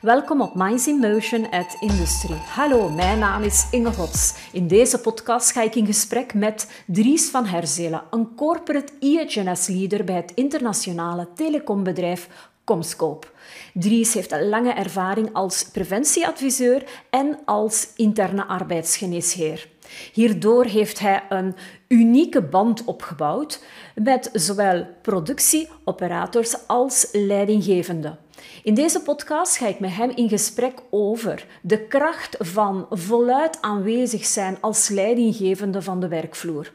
Welkom op Minds in Motion at Industry. Hallo, mijn naam is Inge Gods. In deze podcast ga ik in gesprek met Dries van Herzelen, een corporate EHS-leader bij het internationale telecombedrijf Dries heeft een lange ervaring als preventieadviseur en als interne arbeidsgeneesheer. Hierdoor heeft hij een unieke band opgebouwd met zowel productieoperators als leidinggevenden. In deze podcast ga ik met hem in gesprek over de kracht van voluit aanwezig zijn als leidinggevende van de werkvloer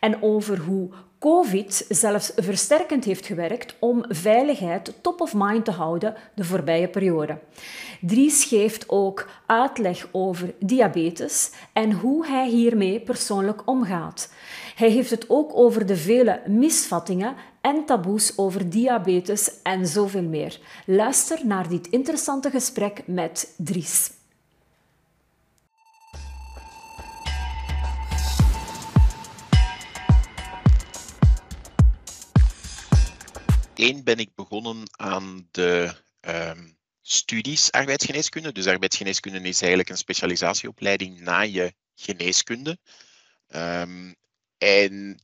en over hoe COVID zelfs versterkend heeft gewerkt om veiligheid top of mind te houden de voorbije periode. Dries geeft ook uitleg over diabetes en hoe hij hiermee persoonlijk omgaat. Hij heeft het ook over de vele misvattingen en taboes over diabetes en zoveel meer. Luister naar dit interessante gesprek met Dries. Eén ben ik begonnen aan de um, studies arbeidsgeneeskunde. Dus arbeidsgeneeskunde is eigenlijk een specialisatieopleiding na je geneeskunde. Um, en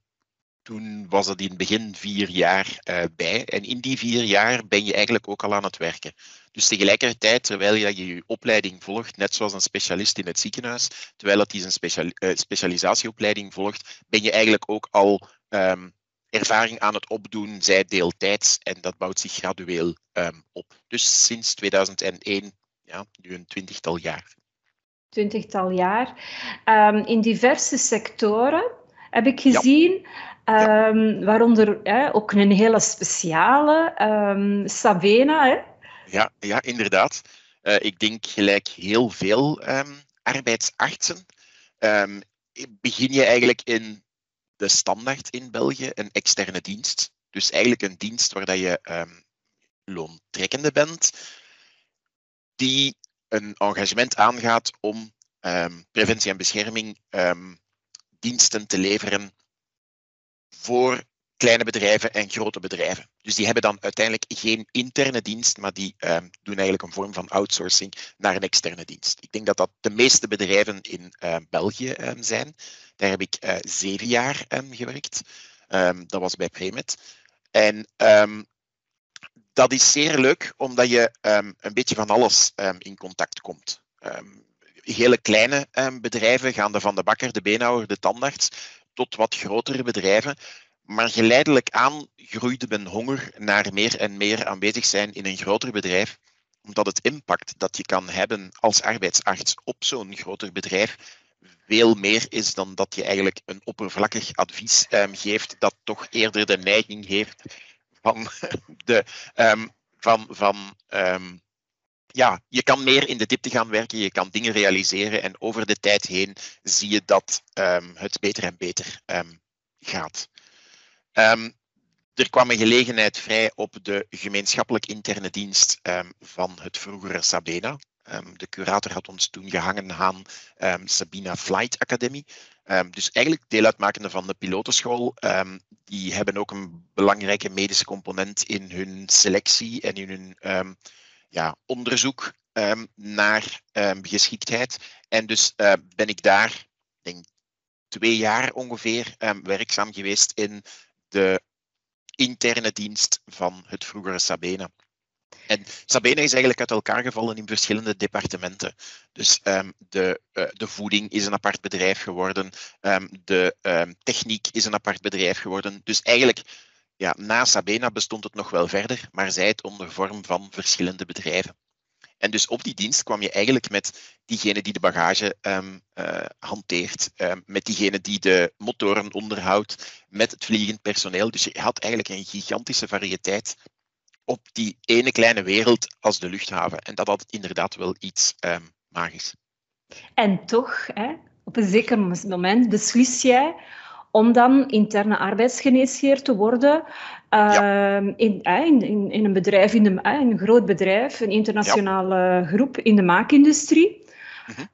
toen was dat in het begin vier jaar uh, bij. En in die vier jaar ben je eigenlijk ook al aan het werken. Dus tegelijkertijd, terwijl je je opleiding volgt, net zoals een specialist in het ziekenhuis, terwijl dat die uh, specialisatieopleiding volgt, ben je eigenlijk ook al um, ervaring aan het opdoen, zij deeltijds. En dat bouwt zich gradueel um, op. Dus sinds 2001, ja, nu een twintigtal jaar. Twintigtal jaar. Um, in diverse sectoren heb ik gezien. Ja. Um, waaronder hè, ook een hele speciale, Sabena. Hè? Ja, ja, inderdaad. Uh, ik denk gelijk heel veel arbeidsartsen. begin je eigenlijk in de standaard in België, een externe dienst. Dus eigenlijk een dienst waar dat je loontrekkende bent, die een engagement aangaat om preventie en bescherming diensten te leveren voor kleine bedrijven en grote bedrijven. Dus die hebben dan uiteindelijk geen interne dienst, maar die um, doen eigenlijk een vorm van outsourcing naar een externe dienst. Ik denk dat dat de meeste bedrijven in uh, België um, zijn. Daar heb ik uh, zeven jaar um, gewerkt. dat was bij Premet. En dat is zeer leuk, omdat je een beetje van alles in contact komt hele kleine bedrijven, gaande van de bakker, de beenhouwer, de tandarts, tot wat grotere bedrijven. Maar geleidelijk aan groeide men honger naar meer en meer aanwezig zijn in een groter bedrijf, omdat het impact dat je kan hebben als arbeidsarts op zo'n groter bedrijf veel meer is dan dat je eigenlijk een oppervlakkig advies um, geeft, dat toch eerder de neiging heeft van de, um, van, van um, ja, je kan meer in de diepte gaan werken, je kan dingen realiseren en over de tijd heen zie je dat het beter en beter gaat. Um, er kwam een gelegenheid vrij op de gemeenschappelijk interne dienst van het vroegere Sabena. de curator had ons toen gehangen aan Sabina Flight Academy. dus eigenlijk deel uitmakende van de pilotenschool. die hebben ook een belangrijke medische component in hun selectie en in hun ja, onderzoek naar geschiktheid. En dus uh, ben ik daar, denk twee jaar ongeveer, werkzaam geweest in de interne dienst van het vroegere Sabena. En Sabena is eigenlijk uit elkaar gevallen in verschillende departementen. Dus um, de, uh, de voeding is een apart bedrijf geworden, um, de um, techniek is een apart bedrijf geworden. Dus eigenlijk ja, na Sabena bestond het nog wel verder, maar zij het onder vorm van verschillende bedrijven. En dus op die dienst kwam je eigenlijk met diegene die de bagage um, uh, hanteert, um, met diegene die de motoren onderhoudt, met het vliegend personeel. Dus je had eigenlijk een gigantische variëteit op die ene kleine wereld als de luchthaven. En dat had inderdaad wel iets um, magisch. En toch, hè, op een zeker moment beslis jij om dan interne arbeidsgeneesheer te worden ja. Ehm, in, in, in, een bedrijf, in, de, een groot bedrijf, een internationale ja. groep in de maakindustrie.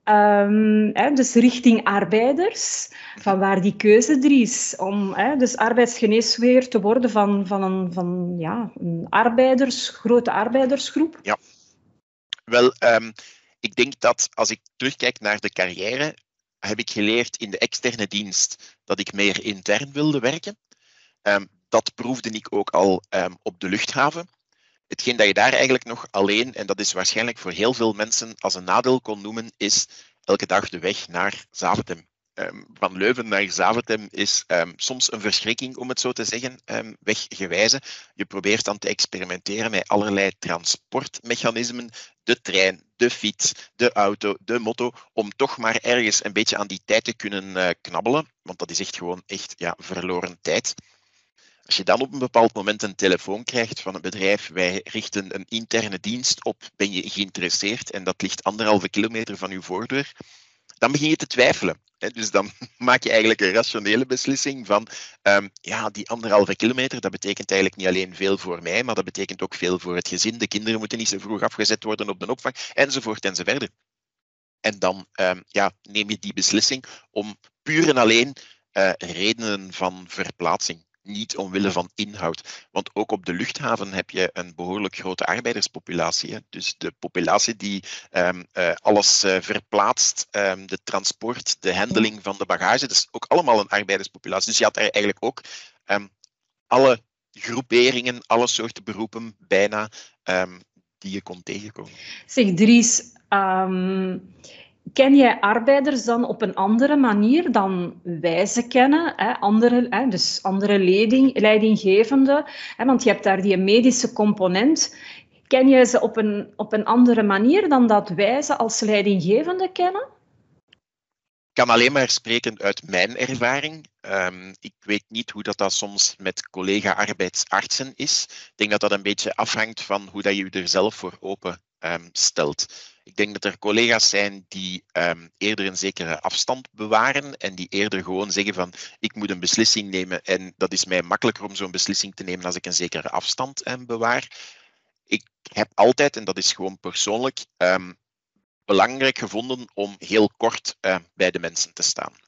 -hmm. um, dus richting arbeiders, van waar die keuze er is om dus arbeidsgeneesheer te worden van, van, een, van ja, een arbeiders, grote arbeidersgroep. Ja. Wel, um, ik denk dat als ik terugkijk naar de carrière, heb ik geleerd in de externe dienst dat ik meer intern wilde werken. Um, dat proefde ik ook al um, op de luchthaven. Hetgeen dat je daar eigenlijk nog alleen, en dat is waarschijnlijk voor heel veel mensen als een nadeel kon noemen, is elke dag de weg naar Zaventem. Um, van Leuven naar Zaventem is um, soms een verschrikking, om het zo te zeggen, um, weggewijzen. Je probeert dan te experimenteren met allerlei transportmechanismen, de trein, de fiets, de auto, de motto, om toch maar ergens een beetje aan die tijd te kunnen uh, knabbelen, want dat is echt gewoon echt ja, verloren tijd. Als je dan op een bepaald moment een telefoon krijgt van een bedrijf, wij richten een interne dienst op, ben je geïnteresseerd en dat ligt anderhalve kilometer van uw voordeur, dan begin je te twijfelen. Dus dan maak je eigenlijk een rationele beslissing van, um, ja, die anderhalve kilometer, dat betekent eigenlijk niet alleen veel voor mij, maar dat betekent ook veel voor het gezin. De kinderen moeten niet zo vroeg afgezet worden op de opvang, enzovoort enzovoort. En dan um, ja, neem je die beslissing om puur en alleen uh, redenen van verplaatsing niet omwille van inhoud. Want ook op de luchthaven heb je een behoorlijk grote arbeiderspopulatie. Hè? Dus de populatie die um, uh, alles uh, verplaatst, um, de transport, de handling van de bagage, dat is ook allemaal een arbeiderspopulatie. Dus je had er eigenlijk ook um, alle groeperingen, alle soorten beroepen bijna die je kon tegenkomen. Zeg Dries, ken jij arbeiders dan op een andere manier dan wij ze kennen? Hè? Andere, hè? Dus andere leiding, leidinggevenden. Hè? Want je hebt daar die medische component. Ken jij ze op een, op een andere manier dan dat wij ze als leidinggevende kennen? Ik kan alleen maar spreken uit mijn ervaring. Um, ik weet niet hoe dat, dat soms met collega-arbeidsartsen is. Ik denk dat dat een beetje afhangt van hoe dat je er zelf voor open um, stelt. Ik denk dat er collega's zijn die um, eerder een zekere afstand bewaren en die eerder gewoon zeggen van ik moet een beslissing nemen en dat is mij makkelijker om zo'n beslissing te nemen als ik een zekere afstand um, bewaar. Ik heb altijd, en dat is gewoon persoonlijk, um, belangrijk gevonden om heel kort bij de mensen te staan.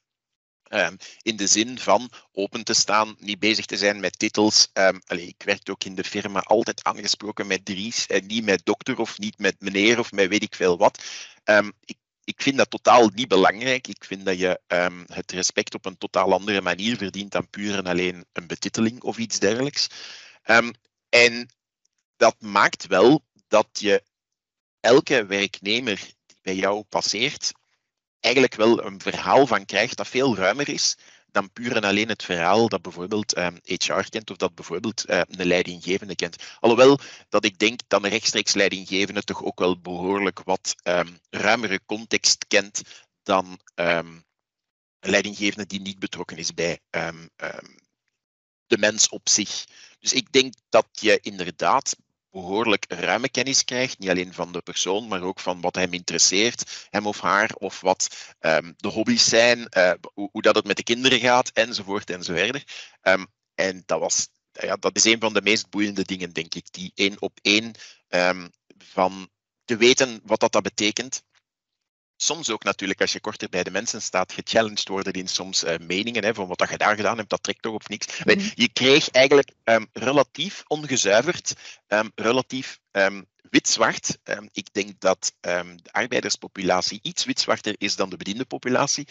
Um, in de zin van open te staan, niet bezig te zijn met titels. Um, ik werd ook in de firma altijd aangesproken met Dries en niet met dokter of niet met meneer of met weet ik veel wat. Um, ik, ik vind dat totaal niet belangrijk. Ik vind dat je het respect op een totaal andere manier verdient dan puur en alleen een betiteling of iets dergelijks. en dat maakt wel dat je elke werknemer die bij jou passeert, eigenlijk wel een verhaal van krijgt dat veel ruimer is dan puur en alleen het verhaal dat bijvoorbeeld um, ehm, HR kent of dat bijvoorbeeld uh, een leidinggevende kent. Alhoewel dat ik denk dat een rechtstreeks leidinggevende toch ook wel behoorlijk wat um, ruimere context kent dan een leidinggevende die niet betrokken is bij de mens op zich. Dus ik denk dat je inderdaad behoorlijk ruime kennis krijgt. Niet alleen van de persoon, maar ook van wat hem interesseert, hem of haar, of wat um, de hobby's zijn, uh, hoe, hoe, dat het met de kinderen gaat, enzovoort enzovoort. Um, en dat, was, ja, dat is een van de meest boeiende dingen, denk ik, die één op één um, van te weten wat dat, dat betekent soms ook natuurlijk, als je korter bij de mensen staat, gechallenged worden in soms uh, meningen hè, van wat dat je daar gedaan hebt, dat trekt toch of niks. Mm Je kreeg eigenlijk um, relatief ongezuiverd, um, relatief um, wit-zwart. ik denk dat de arbeiderspopulatie iets wit-zwarter is dan de bediende populatie,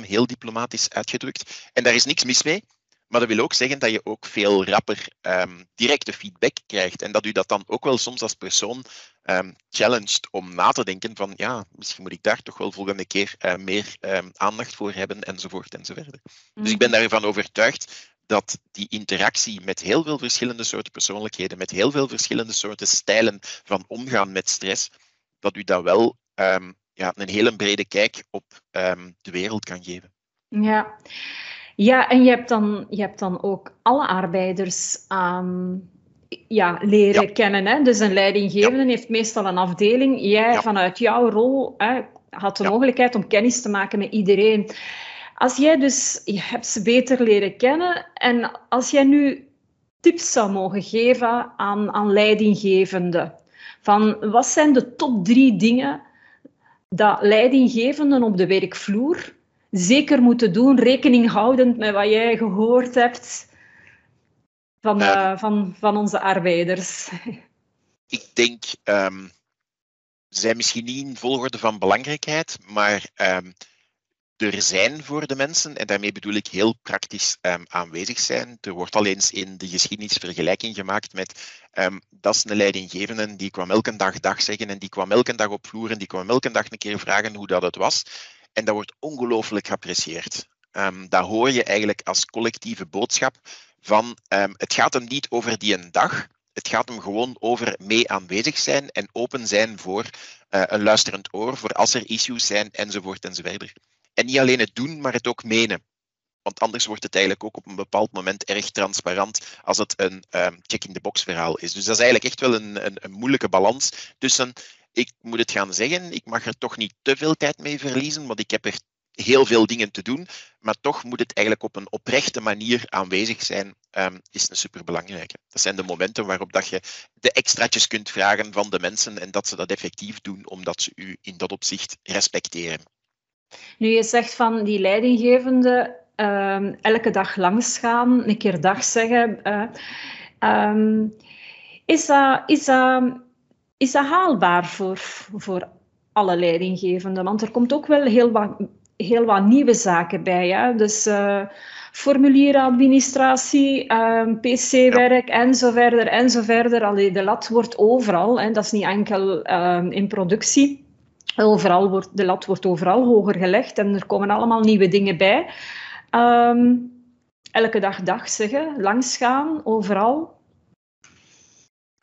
heel diplomatisch uitgedrukt. En daar is niks mis mee. Maar dat wil ook zeggen dat je ook veel rapper um, directe feedback krijgt. En dat u dat dan ook wel soms als persoon um, challenged om na te denken van ja, misschien moet ik daar toch wel volgende keer uh, meer um, aandacht voor hebben enzovoort enzovoort. Mm. Dus ik ben mhm. daarvan overtuigd dat die interactie met heel veel verschillende soorten persoonlijkheden, met heel veel verschillende soorten stijlen van omgaan met stress, dat u dat wel ja, een hele brede kijk op de wereld kan geven. Ja. Ja, en je hebt dan, je hebt dan ook alle arbeiders um, ja, leren kennen. Hè? Dus een leidinggevende heeft meestal een afdeling. Jij vanuit jouw rol hè, had de mogelijkheid om kennis te maken met iedereen. Als jij dus, je hebt ze beter leren kennen en als jij nu tips zou mogen geven aan, aan leidinggevenden, van wat zijn de top drie dingen dat leidinggevenden op de werkvloer zeker moeten doen, rekening houdend met wat jij gehoord hebt van, uh, van, van onze arbeiders? Ik denk um, zijn misschien niet in volgorde van belangrijkheid, maar ehm, er zijn voor de mensen, en daarmee bedoel ik heel praktisch um, aanwezig zijn. Er wordt al eens in de geschiedenis vergelijking gemaakt met um, dat is een leidinggevende die kwam elke dag dag zeggen en die kwam elke dag op vloer en die kwam elke dag een keer vragen hoe dat het was. En dat wordt ongelooflijk geapprecieerd. Um, dat hoor je eigenlijk als collectieve boodschap van het gaat hem niet over die een dag, het gaat hem gewoon over mee aanwezig zijn en open zijn voor uh, een luisterend oor, voor als er issues zijn enzovoort enzoverder. En niet alleen het doen, maar het ook menen. Want anders wordt het eigenlijk ook op een bepaald moment erg transparant als het een um, check-in-the-box verhaal is. Dus dat is eigenlijk echt wel een, een, een moeilijke balans tussen ik moet het gaan zeggen, ik mag er toch niet te veel tijd mee verliezen, want ik heb er heel veel dingen te doen, maar toch moet het eigenlijk op een oprechte manier aanwezig zijn, um, is een superbelangrijke. Dat zijn de momenten waarop dat je de extraatjes kunt vragen van de mensen en dat ze dat effectief doen, omdat ze u in dat opzicht respecteren. Nu, je zegt van die leidinggevende um, elke dag langsgaan, een keer dag zeggen. Uh, um, is, dat, is, dat, is dat haalbaar voor, voor alle leidinggevenden? Want er komt ook wel heel wat, heel wat nieuwe zaken bij. Hè? Dus uh, formulieradministratie, uh, pc-werk ja. en zo verder en zo verder. Allee, de lat wordt overal, hè? dat is niet enkel in productie. Overal wordt, de lat wordt overal hoger gelegd en er komen allemaal nieuwe dingen bij. Um, elke dag dag zeggen, langsgaan, overal.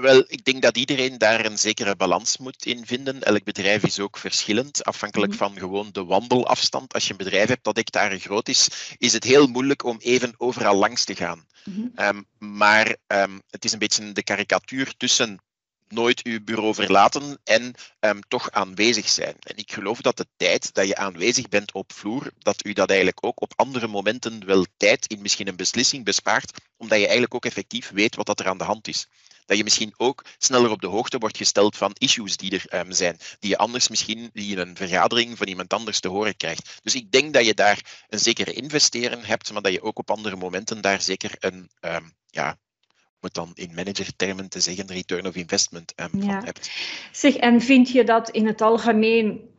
Wel, ik denk dat iedereen daar een zekere balans moet in vinden. Elk bedrijf is ook verschillend, afhankelijk mhm. van gewoon de wandelafstand. Als je een bedrijf hebt dat hectare groot is, is het heel moeilijk om even overal langs te gaan. Mm um, maar um, het is een beetje de karikatuur tussen nooit uw bureau verlaten en um, toch aanwezig zijn. En ik geloof dat de tijd dat je aanwezig bent op vloer, dat u dat eigenlijk ook op andere momenten wel tijd in misschien een beslissing bespaart, omdat je eigenlijk ook effectief weet wat dat er aan de hand is. Dat je misschien ook sneller op de hoogte wordt gesteld van issues die er um, zijn, die je anders misschien die in een vergadering van iemand anders te horen krijgt. Dus ik denk dat je daar een zekere investeren hebt, maar dat je ook op andere momenten daar zeker een um, ja, moet dan in managertermen te zeggen, return of investment um, ja. van hebt. Zeg, en vind je dat in het algemeen,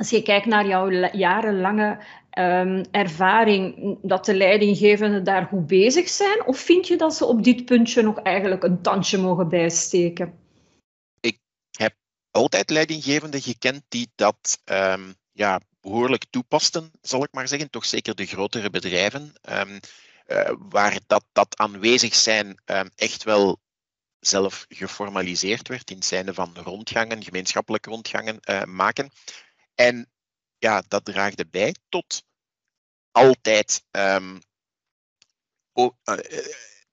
als je kijkt naar jouw jarenlange um, ervaring, dat de leidinggevenden daar goed bezig zijn? Of vind je dat ze op dit puntje nog eigenlijk een tandje mogen bijsteken? Ik heb altijd leidinggevenden gekend die dat um, ja, behoorlijk toepasten, zal ik maar zeggen. Toch zeker de grotere bedrijven. Um, uh, waar dat, dat aanwezig zijn echt wel zelf geformaliseerd werd in het zijnde van rondgangen, gemeenschappelijke rondgangen uh, maken. En ja, dat draagde bij tot altijd um,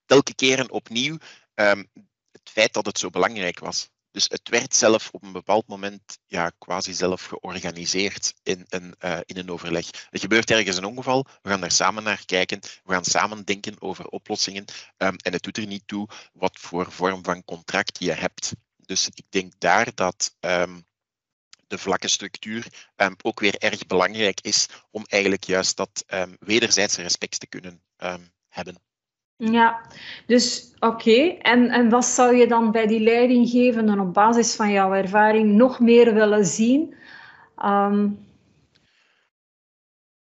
telke keren opnieuw um, het feit dat het zo belangrijk was. Dus het werd zelf op een bepaald moment ja, quasi zelf georganiseerd in een, uh, in een overleg. Er gebeurt ergens een ongeval, we gaan daar samen naar kijken, we gaan samen denken over oplossingen um, en het doet er niet toe wat voor vorm van contract je hebt. Dus ik denk daar dat um, de vlakke structuur um, ook weer erg belangrijk is om eigenlijk juist dat wederzijdse respect te kunnen hebben. Ja, dus oké. En, en wat zou je dan bij die leidinggevenden op basis van jouw ervaring nog meer willen zien? Um...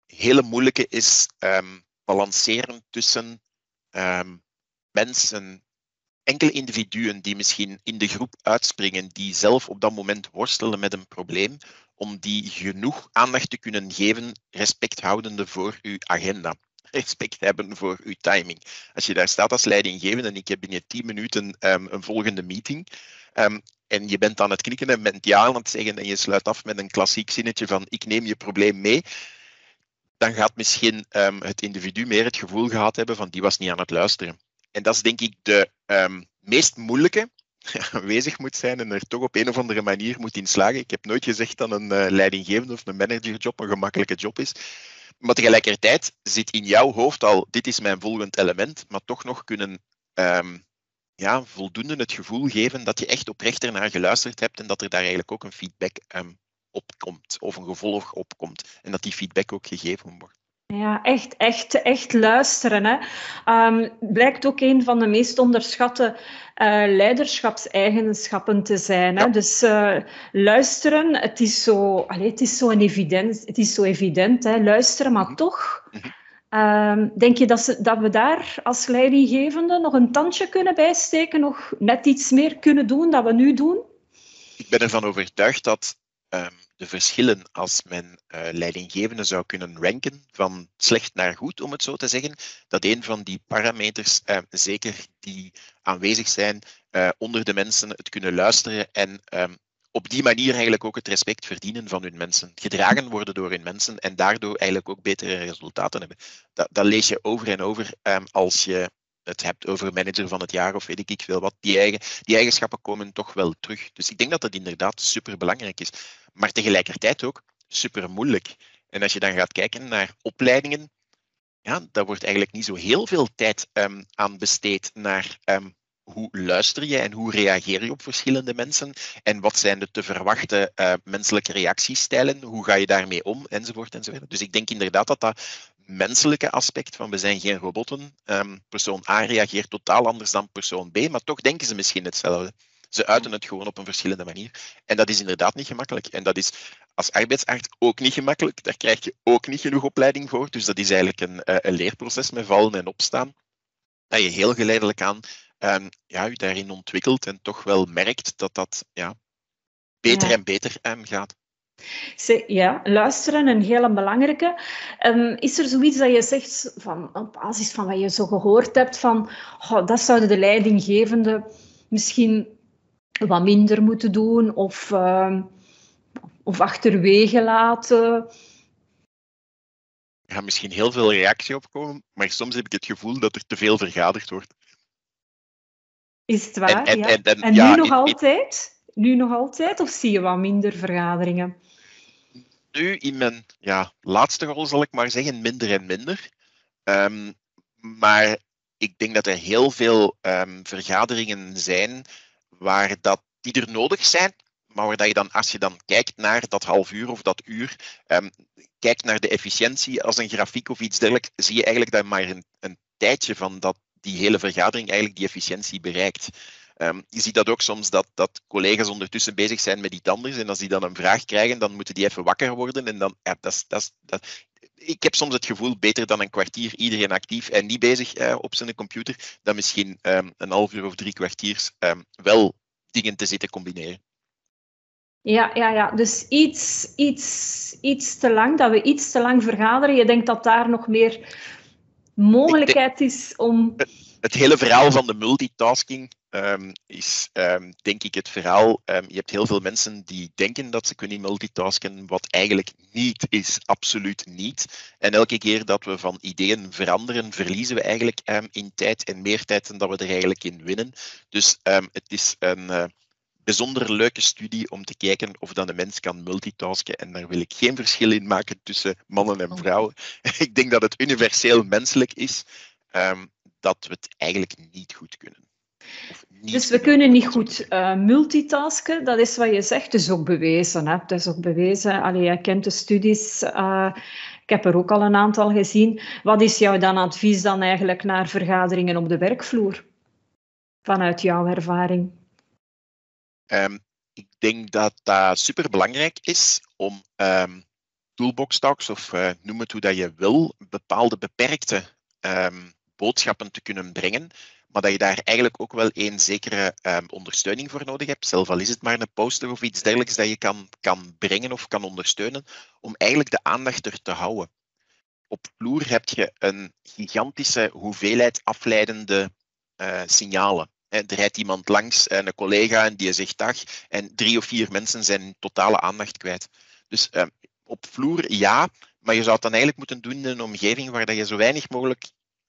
Hele moeilijke is um, balanceren tussen um, mensen, enkele individuen die misschien in de groep uitspringen, die zelf op dat moment worstelen met een probleem, om die genoeg aandacht te kunnen geven, respect houdende voor uw agenda respect hebben voor uw timing. Als je daar staat als leidinggevende en ik heb binnen 10 minuten um, een volgende meeting. Um, en je bent aan het knikken en bent ja aan het zeggen en je sluit af met een klassiek zinnetje van ik neem je probleem mee, dan gaat misschien um, het individu meer het gevoel gehad hebben van die was niet aan het luisteren. En dat is denk ik de meest moeilijke, aanwezig moet zijn en er toch op een of andere manier moet in slagen. Ik heb nooit gezegd dat een uh, leidinggevende of een managerjob een gemakkelijke job is. Maar tegelijkertijd zit in jouw hoofd al, dit is mijn volgend element, maar toch nog kunnen um, ja, voldoende het gevoel geven dat je echt oprecht ernaar geluisterd hebt en dat er daar eigenlijk ook een feedback um, op komt of een gevolg op komt en dat die feedback ook gegeven wordt. Ja, echt, echt, echt luisteren. Hè. Um, blijkt ook een van de meest onderschatte uh, leiderschapseigenschappen te zijn. Hè. Dus uh, luisteren, het is zo, allez, het is zo, een evident, het is zo evident, hè, luisteren, maar mm toch. Um, denk je dat, ze, dat we daar als leidinggevende nog een tandje kunnen bijsteken, nog net iets meer kunnen doen dan we nu doen? Ik ben ervan overtuigd dat um, de verschillen als men uh, leidinggevende zou kunnen ranken van slecht naar goed, om het zo te zeggen, dat een van die parameters, uh, zeker die aanwezig zijn uh, onder de mensen, het kunnen luisteren en um, op die manier eigenlijk ook het respect verdienen van hun mensen. Gedragen worden door hun mensen en daardoor eigenlijk ook betere resultaten hebben. Dat, dat lees je over en over als je het hebt over manager van het jaar of weet ik veel wat. Die, eigen, die eigenschappen komen toch wel terug. Dus ik denk dat dat inderdaad super belangrijk is maar tegelijkertijd ook super moeilijk. En als je dan gaat kijken naar opleidingen, ja, daar wordt eigenlijk niet zo heel veel tijd um, aan besteed naar um, hoe luister je en hoe reageer je op verschillende mensen en wat zijn de te verwachten uh, menselijke reactiestijlen, hoe ga je daarmee om, enzovoort, enzovoort. Dus ik denk inderdaad dat dat menselijke aspect van we zijn geen robotten, um, persoon A reageert totaal anders dan persoon B, maar toch denken ze misschien hetzelfde. Ze uiten het gewoon op een verschillende manier. En dat is inderdaad niet gemakkelijk. En dat is als arbeidsarts ook niet gemakkelijk. Daar krijg je ook niet genoeg opleiding voor. Dus dat is eigenlijk een, eh, een leerproces met vallen en opstaan. Dat je heel geleidelijk aan um, ja, je daarin ontwikkelt en toch wel merkt dat dat ja, beter en beter um, gaat. Ja, luisteren, een hele belangrijke. Um, is er zoiets dat je zegt, van, op basis van wat je zo gehoord hebt, van oh, dat zouden de leidinggevende misschien wat minder moeten doen of, uh, of achterwege laten. Er gaat misschien heel veel reactie op komen, maar soms heb ik het gevoel dat er te veel vergaderd wordt. Is het waar? En, en, en, en nu nog altijd? Nu nog altijd? Of zie je wat minder vergaderingen? Nu in mijn ja, laatste rol zal ik maar zeggen minder en minder. Um, maar ik denk dat er heel veel um, vergaderingen zijn waar dat, die er nodig zijn, maar waar dat je dan, als je dan kijkt naar dat half uur of dat uur, um, kijkt naar de efficiëntie als een grafiek of iets dergelijks, zie je eigenlijk dat maar een, een tijdje van dat die hele vergadering eigenlijk die efficiëntie bereikt. Um, je ziet dat ook soms dat, dat collega's ondertussen bezig zijn met iets anders en als die dan een vraag krijgen, dan moeten die even wakker worden en dan, ja, dat, dat, dat, ik heb soms het gevoel, beter dan een kwartier iedereen actief en niet bezig eh, op zijn computer, dan misschien um, een half uur of drie kwartiers um, wel dingen te zitten combineren. Ja, ja, ja. dus iets, iets, iets te lang, dat we iets te lang vergaderen. Je denkt dat daar nog meer mogelijkheid is om. Het hele verhaal van de multitasking um, is um, denk ik het verhaal. Um, je hebt heel veel mensen die denken dat ze kunnen multitasken, wat eigenlijk niet is, absoluut niet. En elke keer dat we van ideeën veranderen, verliezen we eigenlijk in tijd en meer tijd dan dat we er eigenlijk in winnen. Dus het is een uh, bijzonder leuke studie om te kijken of dan een mens kan multitasken. En daar wil ik geen verschil in maken tussen mannen en vrouwen. ik denk dat het universeel menselijk is. dat we het eigenlijk niet goed kunnen. Dus we kunnen niet goed uh, multitasken, dat is wat je zegt, dat is ook bewezen. Hè? Dat is ook bewezen. Allee, jij kent de studies, uh, ik heb er ook al een aantal gezien. Wat is jouw dan advies dan eigenlijk naar vergaderingen op de werkvloer? Vanuit jouw ervaring. Um, ik denk dat dat superbelangrijk is om um, toolbox talks, of uh, noem het hoe dat je wil, bepaalde beperkte um, boodschappen te kunnen brengen maar dat je daar eigenlijk ook wel een zekere um, ondersteuning voor nodig hebt. Zelf al is het maar een poster of iets dergelijks dat je kan, kan brengen of kan ondersteunen, om eigenlijk de aandacht er te houden. Op vloer heb je een gigantische hoeveelheid afleidende uh, signalen. Er rijdt iemand langs, een collega, en die zegt dag, en drie of vier mensen zijn totale aandacht kwijt. Dus uh, op vloer ja, maar je zou het dan eigenlijk moeten doen in een omgeving waar je zo weinig mogelijk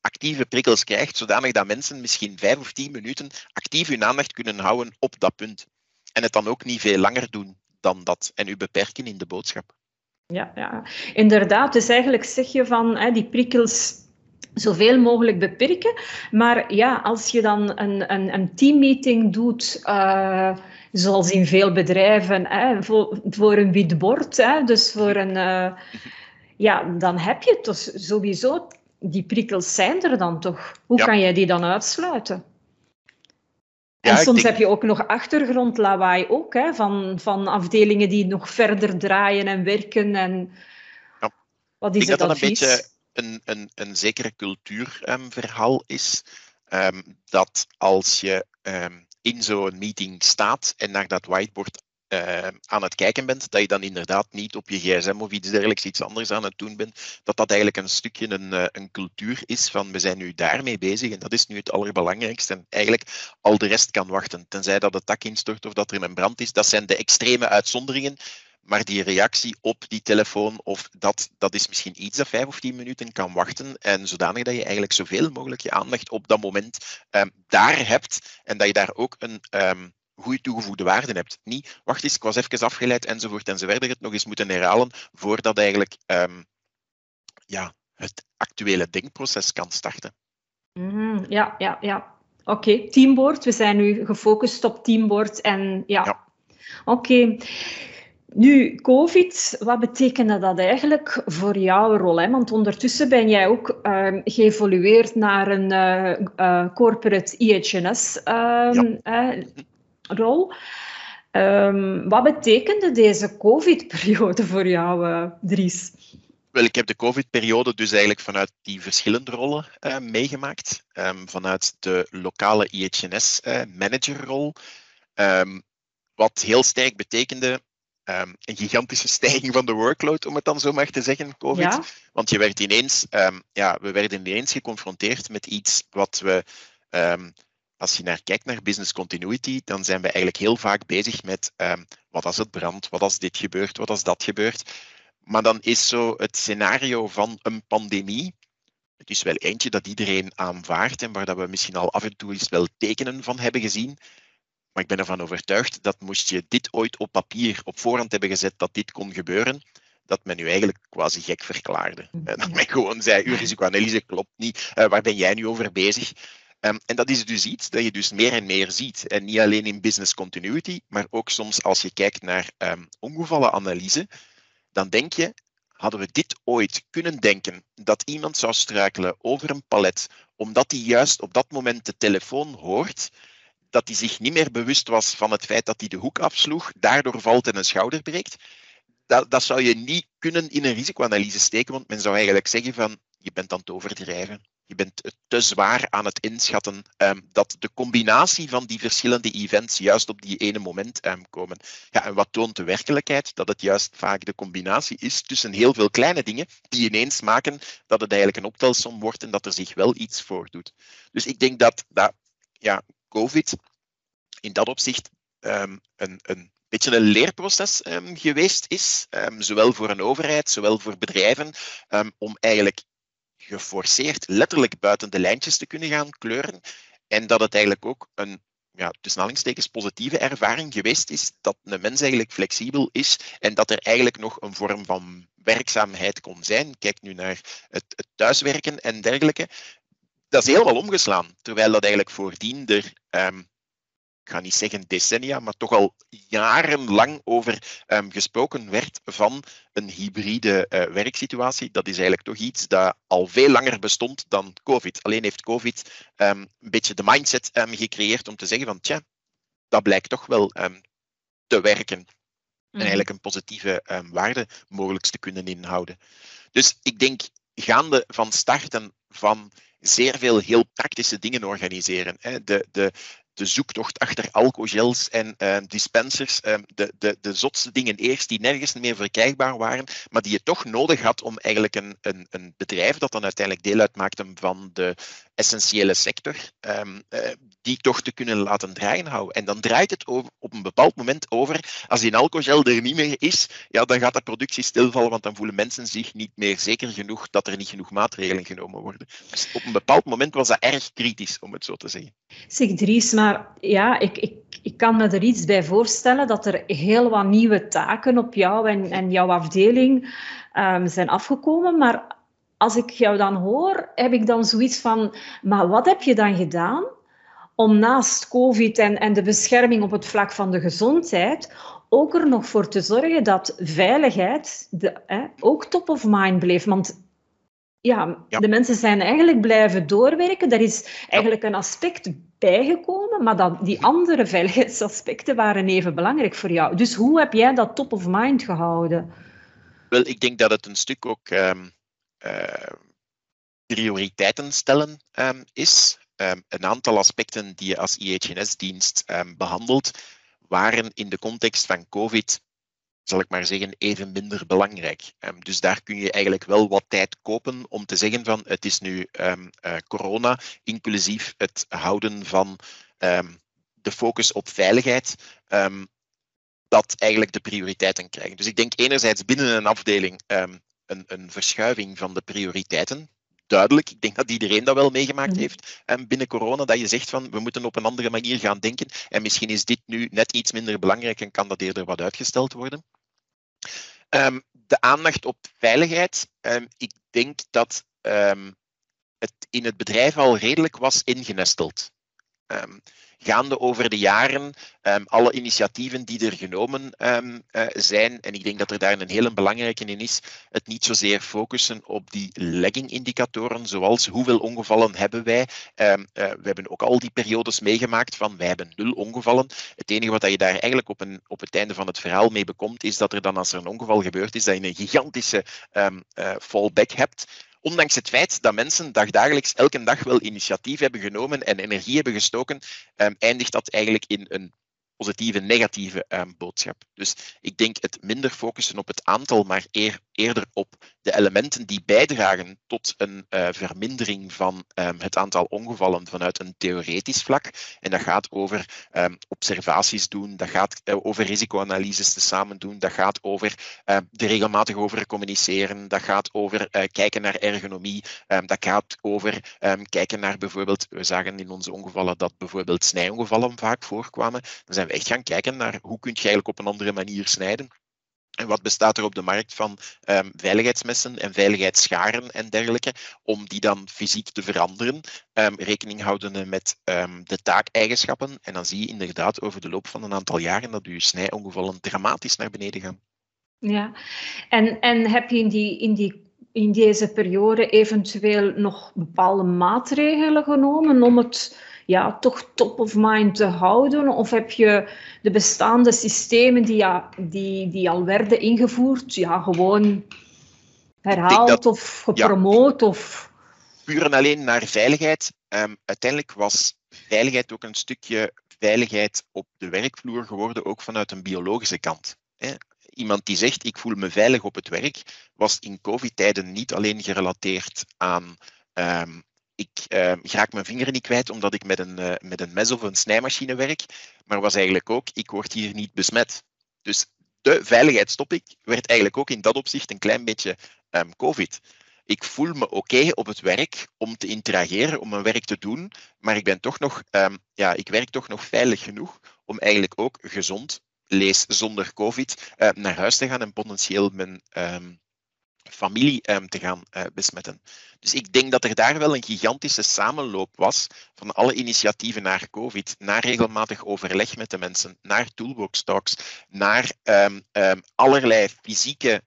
actieve prikkels krijgt, zodanig dat mensen misschien vijf of tien minuten actief hun aandacht kunnen houden op dat punt. En het dan ook niet veel langer doen dan dat en u beperken in de boodschap. Ja, ja. inderdaad. Dus eigenlijk zeg je van hè, die prikkels zoveel mogelijk beperken. Maar ja, als je dan een, een, een teammeeting doet, uh, zoals in veel bedrijven, hè, voor, een wit bord, hè, dus voor een... Uh, ja, dan heb je toch sowieso, die prikkels zijn er dan toch. Hoe kan jij die dan uitsluiten? en soms heb je ook nog achtergrondlawaai ook, hè, van, van afdelingen die nog verder draaien en werken. En ja. Wat is Ik denk het dat dat een beetje een, een, een zekere cultuurverhaal is. Um, dat als je um, in zo'n meeting staat en naar dat whiteboard uh, aan het kijken bent, dat je dan inderdaad niet op je gsm of iets dergelijks iets anders aan het doen bent, dat dat eigenlijk een stukje een, uh, een cultuur is van we zijn nu daarmee bezig en dat is nu het allerbelangrijkste en eigenlijk al de rest kan wachten, tenzij dat het dak instort of dat er een brand is. Dat zijn de extreme uitzonderingen, maar die reactie op die telefoon, of dat, dat is misschien iets dat vijf of tien minuten kan wachten. En zodanig dat je eigenlijk zoveel mogelijk je aandacht op dat moment um, daar hebt. En dat je daar ook een um, goede toegevoegde waarde hebt. Niet, wacht eens, ik was even afgeleid enzovoort enzovoort. Het nog eens moeten herhalen voordat eigenlijk um, ja, het actuele denkproces kan starten. Mm, ja, ja, ja. Oké, okay. teamboard. We zijn nu gefocust op teamboard. En ja, ja. oké. Okay. Nu, COVID, wat betekende dat eigenlijk voor jouw rol? Hè? Want ondertussen ben jij ook uh, geëvolueerd naar een uh, uh, corporate IHS-rol. Um, wat betekende deze COVID-periode voor jou, Dries? Wel, ik heb de COVID-periode dus eigenlijk vanuit die verschillende rollen meegemaakt. Um, vanuit de lokale IHS-managerrol. Um, wat heel sterk betekende um, een gigantische stijging van de workload, om het dan zo maar te zeggen, COVID. Want je werd ineens, um, ja, we werden ineens geconfronteerd met iets wat we, um, als je naar kijkt naar business continuity, dan zijn we eigenlijk heel vaak bezig met wat als het brandt, wat als dit gebeurt, wat als dat gebeurt. Maar dan is zo het scenario van een pandemie, het is wel eentje dat iedereen aanvaardt en waar dat we misschien al af en toe eens wel tekenen van hebben gezien. Maar ik ben ervan overtuigd dat moest je dit ooit op papier op voorhand hebben gezet dat dit kon gebeuren, dat men u eigenlijk quasi gek verklaarde. Mm, en dat men gewoon zei, uw risicoanalyse klopt niet, uh, waar ben jij nu over bezig? Um, en dat is dus iets dat je dus meer en meer ziet. En niet alleen in business continuity, maar ook soms als je kijkt naar um, ongevallenanalyse, dan denk je, hadden we dit ooit kunnen denken dat iemand zou struikelen over een palet, omdat hij juist op dat moment de telefoon hoort, dat hij zich niet meer bewust was van het feit dat hij de hoek afsloeg, daardoor valt en een schouder breekt. Dat, dat zou je niet kunnen in een risicoanalyse steken, want men zou eigenlijk zeggen van je bent aan het overdrijven. Je bent te zwaar aan het inschatten um, dat de combinatie van die verschillende events juist op die ene moment um, komen. Ja, en wat toont de werkelijkheid? Dat het juist vaak de combinatie is tussen heel veel kleine dingen die ineens maken dat het eigenlijk een optelsom wordt en dat er zich wel iets voordoet. Dus ik denk dat, dat ja, COVID in dat opzicht um, een, een beetje een leerproces geweest is, zowel voor een overheid, zowel voor bedrijven, om eigenlijk geforceerd letterlijk buiten de lijntjes te kunnen gaan kleuren. En dat het eigenlijk ook een ja, tussen positieve ervaring geweest is dat een mens eigenlijk flexibel is en dat er eigenlijk nog een vorm van werkzaamheid kon zijn. Kijk nu naar het, thuiswerken en dergelijke dat is helemaal omgeslaan. Terwijl dat eigenlijk voordien er, um, ik ga niet zeggen decennia, maar toch al jarenlang over um, gesproken werd van een hybride uh, werksituatie. Dat is eigenlijk toch iets dat al veel langer bestond dan COVID. Alleen heeft COVID um, een beetje de mindset gecreëerd om te zeggen van tja, dat blijkt toch wel te werken. En mhm. eigenlijk een positieve waarde mogelijk te kunnen inhouden. Dus ik denk, gaande van starten van zeer veel heel praktische dingen organiseren. De, de, de zoektocht achter alcogels en uh, dispensers, uh, de, de, de zotste dingen eerst die nergens meer verkrijgbaar waren, maar die je toch nodig had om eigenlijk een, een, een bedrijf dat dan uiteindelijk deel uitmaakte van de essentiële sector, um, uh, die toch te kunnen laten draaien houden. En dan draait het over, op een bepaald moment over, als die alcogel er niet meer is, ja, dan gaat de productie stilvallen, want dan voelen mensen zich niet meer zeker genoeg dat er niet genoeg maatregelen genomen worden. Dus op een bepaald moment was dat erg kritisch, om het zo te zeggen. Zeg Dries, ja, ik, ik, ik kan me er iets bij voorstellen dat er heel wat nieuwe taken op jou en, en jouw afdeling um, zijn afgekomen, maar als ik jou dan hoor, heb ik dan zoiets van, maar wat heb je dan gedaan om naast COVID en, en de bescherming op het vlak van de gezondheid ook er nog voor te zorgen dat veiligheid de, hè, ook top of mind bleef. Want ja, de mensen zijn eigenlijk blijven doorwerken. Er is eigenlijk een aspect bijgekomen, maar dat, die andere veiligheidsaspecten waren even belangrijk voor jou. Dus hoe heb jij dat top of mind gehouden? Wel, ik denk dat het een stuk ook um, uh, prioriteiten stellen um, is. Um, een aantal aspecten die je als IHNS-dienst behandelt, waren in de context van COVID zal ik maar zeggen, even minder belangrijk. Um, dus daar kun je eigenlijk wel wat tijd kopen om te zeggen van het is nu um, uh, corona, inclusief het houden van um, de focus op veiligheid, dat eigenlijk de prioriteiten krijgen. Dus ik denk enerzijds binnen een afdeling een, een verschuiving van de prioriteiten duidelijk. Ik denk dat iedereen dat wel meegemaakt mhm. heeft um, binnen corona, dat je zegt van we moeten op een andere manier gaan denken en misschien is dit nu net iets minder belangrijk en kan dat eerder wat uitgesteld worden. Um, de aandacht op veiligheid. Um, ik denk dat um, het in het bedrijf al redelijk was ingenesteld gaande over de jaren um, alle initiatieven die er genomen um, uh, zijn, en ik denk dat er daar een hele belangrijke in is, het niet zozeer focussen op die lagging-indicatoren, zoals hoeveel ongevallen hebben wij. Um, uh, we hebben ook al die periodes meegemaakt van wij hebben nul ongevallen. Het enige wat je daar eigenlijk op, een, op het einde van het verhaal mee bekomt, is dat er dan als er een ongeval gebeurd is, dat je een gigantische uh, fallback hebt ondanks het feit dat mensen dagdagelijks elke dag wel initiatief hebben genomen en energie hebben gestoken, um, eindigt dat eigenlijk in een positieve, negatieve um, boodschap. Dus ik denk het minder focussen op het aantal, maar eer, eerder op de elementen die bijdragen tot een uh, vermindering van um, het aantal ongevallen vanuit een theoretisch vlak. En dat gaat over um, observaties doen, dat gaat uh, over risicoanalyses te samen doen, dat gaat over uh, de regelmatig over communiceren, dat gaat over kijken naar ergonomie, dat gaat over kijken naar bijvoorbeeld, we zagen in onze ongevallen dat bijvoorbeeld snijongevallen vaak voorkwamen. We echt gaan kijken naar hoe kun je eigenlijk op een andere manier snijden. En wat bestaat er op de markt van um, veiligheidsmessen en veiligheidscharen en dergelijke, om die dan fysiek te veranderen, um, rekening houdende met um, de taakeigenschappen. En dan zie je inderdaad over de loop van een aantal jaren dat je snijongevallen dramatisch naar beneden gaan. Ja, en, en heb je in, die, in, die, in deze periode eventueel nog bepaalde maatregelen genomen om het ja, toch top of mind te houden? Of heb je de bestaande systemen die, ja, die, die al werden ingevoerd, ja, gewoon herhaald of gepromoot? Of... Puur en alleen naar veiligheid. Um, uiteindelijk was veiligheid ook een stukje veiligheid op de werkvloer geworden, ook vanuit een biologische kant. Hè iemand die zegt ik voel me veilig op het werk, was in COVID-tijden niet alleen gerelateerd aan um, ik uh, raak mijn vinger niet kwijt omdat ik met een, uh, met een mes of een snijmachine werk, maar was eigenlijk ook, ik word hier niet besmet. Dus de veiligheidstopic werd eigenlijk ook in dat opzicht een klein beetje um, COVID. Ik voel me oké op het werk om te interageren, om mijn werk te doen, maar ik ben toch nog, um, ja, ik werk toch nog veilig genoeg om eigenlijk ook gezond, lees zonder COVID, uh, naar huis te gaan en potentieel mijn familie um, te gaan uh, besmetten. Dus ik denk dat er daar wel een gigantische samenloop was van alle initiatieven naar COVID, naar regelmatig overleg met de mensen, naar toolbox talks, naar um, um, allerlei fysieke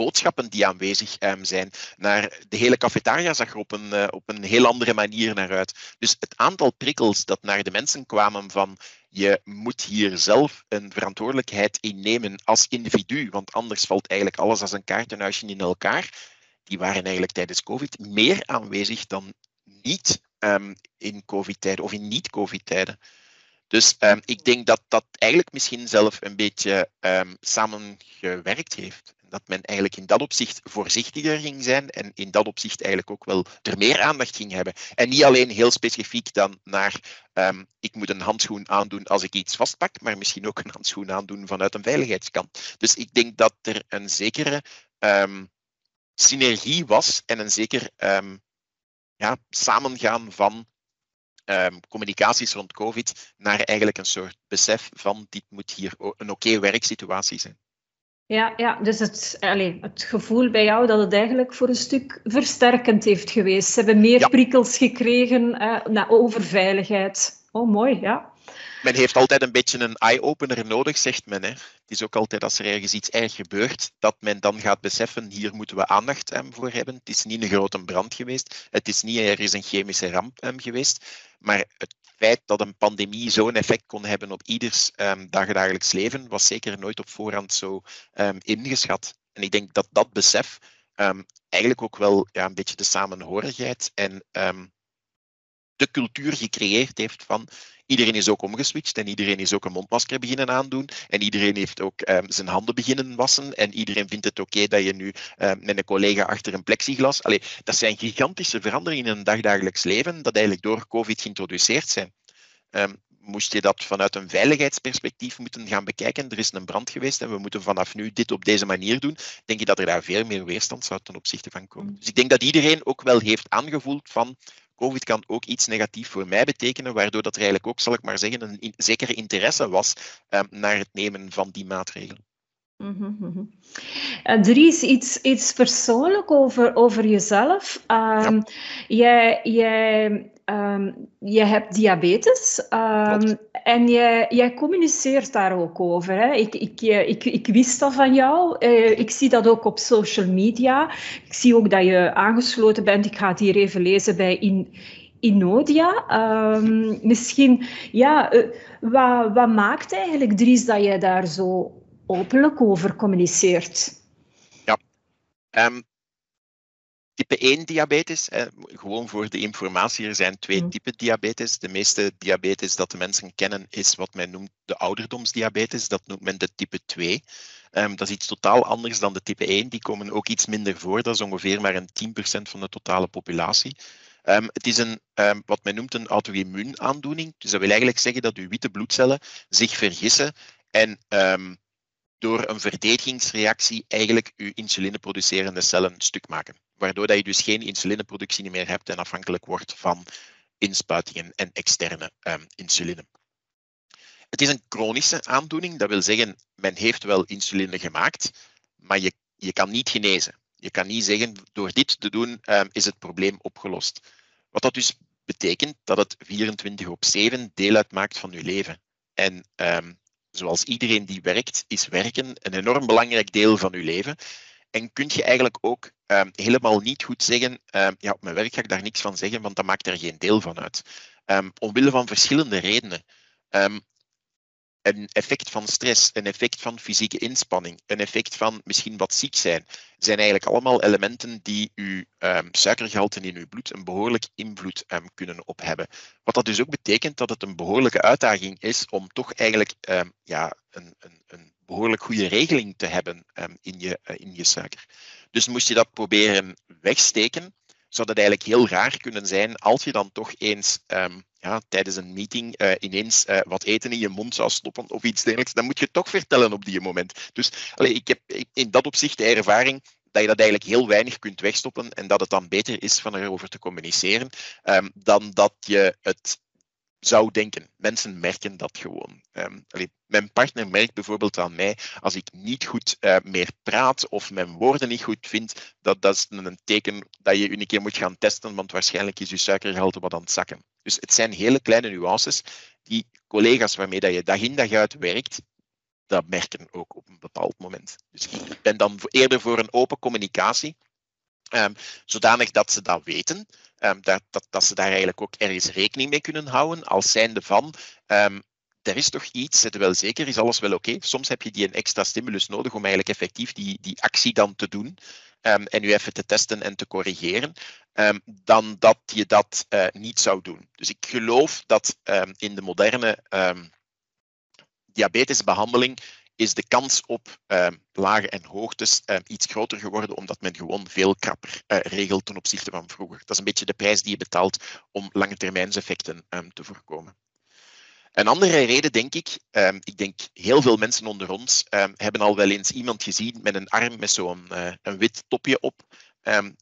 boodschappen die aanwezig zijn. Naar de hele cafetaria zag er op een, uh, op een heel andere manier naar uit. Dus het aantal prikkels dat naar de mensen kwamen van je moet hier zelf een verantwoordelijkheid in nemen als individu, want anders valt eigenlijk alles als een kaartenhuisje in elkaar. Die waren eigenlijk tijdens COVID meer aanwezig dan niet um, in COVID-tijden of in niet-COVID-tijden. Dus um, ik denk dat dat eigenlijk misschien zelf een beetje um, samengewerkt heeft dat men eigenlijk in dat opzicht voorzichtiger ging zijn en in dat opzicht eigenlijk ook wel er meer aandacht ging hebben. En niet alleen heel specifiek dan naar um, ik moet een handschoen aandoen als ik iets vastpak, maar misschien ook een handschoen aandoen vanuit een veiligheidskant. Dus ik denk dat er een zekere um, synergie was en een zeker um, ja, samengaan van communicaties rond COVID naar eigenlijk een soort besef van dit moet hier een oké werksituatie zijn. Ja, ja dus het, allez, het gevoel bij jou dat het eigenlijk voor een stuk versterkend heeft geweest. Ze hebben meer prikkels gekregen eh, over veiligheid. Oh, mooi, ja. men heeft altijd een beetje een eye-opener nodig, zegt men. Hè. Het is ook altijd als er ergens iets erg gebeurt, dat men dan gaat beseffen, hier moeten we aandacht voor hebben. Het is niet een grote brand geweest, het is niet ergens een chemische ramp um, geweest, maar het feit dat een pandemie zo'n effect kon hebben op ieders um, dagelijks leven, was zeker nooit op voorhand zo ingeschat. En ik denk dat dat besef eigenlijk ook wel ja, een beetje de samenhorigheid en de cultuur gecreëerd heeft van iedereen is ook omgeswitcht en iedereen is ook een mondmasker beginnen aandoen en iedereen heeft ook um, zijn handen beginnen wassen en iedereen vindt het oké dat je nu um, met een collega achter een plexiglas... Allee, dat zijn gigantische veranderingen in een dagdagelijks leven dat eigenlijk door COVID geïntroduceerd zijn. Um, moest je dat vanuit een veiligheidsperspectief moeten gaan bekijken. Er is een brand geweest en we moeten vanaf nu dit op deze manier doen. Denk je dat er daar veel meer weerstand zou ten opzichte van komen. Mm. Dus ik denk dat iedereen ook wel heeft aangevoeld van COVID kan ook iets negatiefs voor mij betekenen, waardoor dat er eigenlijk ook, zal ik maar zeggen, een in, zekere interesse was um, naar het nemen van die maatregelen. Mm -hmm. Dries, iets, iets persoonlijk over, over jezelf. Um, ja. jij, jij Um, je hebt diabetes um, en jij, jij communiceert daar ook over. Hè? Ik, ik, ik, ik wist dat van jou. Uh, ik zie dat ook op social media. Ik zie ook dat je aangesloten bent. Ik ga het hier even lezen bij in, Inodia. Um, misschien, ja, uh, wat, wat maakt eigenlijk, Dries, dat jij daar zo openlijk over communiceert? Ja, type 1 diabetes, gewoon voor de informatie, er zijn twee mm. typen diabetes. De meeste diabetes dat de mensen kennen is wat men noemt de ouderdomsdiabetes. Dat noemt men de type 2. Ehm, dat is iets totaal anders dan de type 1. Die komen ook iets minder voor. Dat is ongeveer maar een 10% van de totale populatie. Um, het is een, um, wat men noemt een auto-immuunaandoening. Dus dat wil eigenlijk zeggen dat uw witte bloedcellen zich vergissen en door een verdedigingsreactie eigenlijk uw insulineproducerende cellen stuk maken. Waardoor dat je dus geen insulineproductie meer hebt en afhankelijk wordt van inspuitingen en externe um, insuline. Het is een chronische aandoening, dat wil zeggen, men heeft wel insuline gemaakt, maar je, je kan niet genezen. Je kan niet zeggen, door dit te doen um, is het probleem opgelost. Wat dat dus betekent dat het 24 op 7 deel uitmaakt van je leven. En um, zoals iedereen die werkt, is werken een enorm belangrijk deel van uw leven. En kun je eigenlijk ook um, helemaal niet goed zeggen, um, ja, op mijn werk ga ik daar niks van zeggen, want dat maakt er geen deel van uit. Um, omwille van verschillende redenen een effect van stress, een effect van fysieke inspanning, een effect van misschien wat ziek zijn, zijn eigenlijk allemaal elementen die uw um, suikergehalte in uw bloed een behoorlijk invloed um, kunnen op hebben. Wat dat dus ook betekent dat het een behoorlijke uitdaging is om toch eigenlijk um, ja, een, een, een, behoorlijk goede regeling te hebben in, je, uh, in je suiker. Dus moest je dat proberen wegsteken, zou dat eigenlijk heel raar kunnen zijn als je dan toch eens um, ja, tijdens een meeting uh, ineens uh, wat eten in je mond zou stoppen of iets dergelijks. Dan moet je toch vertellen op die moment. Dus ik heb in dat opzicht de ervaring dat je dat eigenlijk heel weinig kunt wegstoppen en dat het dan beter is van erover te communiceren um, dan dat je het zou denken. Mensen merken dat gewoon. Um, mijn partner merkt bijvoorbeeld aan mij, als ik niet goed uh, meer praat of mijn woorden niet goed vind, dat, dat is een teken dat je een keer moet gaan testen, want waarschijnlijk is je suikergehalte wat aan het zakken. Dus het zijn hele kleine nuances die collega's waarmee dat je dag in dag uit werkt, dat merken ook op een bepaald moment. Dus ik ben dan eerder voor een open communicatie, um, zodanig dat ze dat weten. Um, dat, dat, dat, ze daar eigenlijk ook ergens rekening mee kunnen houden als zijnde van um, er is toch iets, het wel zeker, is alles wel oké. Soms heb je die een extra stimulus nodig om eigenlijk effectief die, die actie dan te doen um, en u even te testen en te corrigeren, dan dat je dat uh, niet zou doen. Dus ik geloof dat in de moderne diabetesbehandeling is de kans op uh, lage en hoogtes uh, iets groter geworden, omdat men gewoon veel krapper uh, regelt ten opzichte van vroeger. Dat is een beetje de prijs die je betaalt om lange termijnseffecten um, te voorkomen. Een andere reden, denk ik, ik denk heel veel mensen onder ons hebben al wel eens iemand gezien met een arm met zo'n een wit topje op.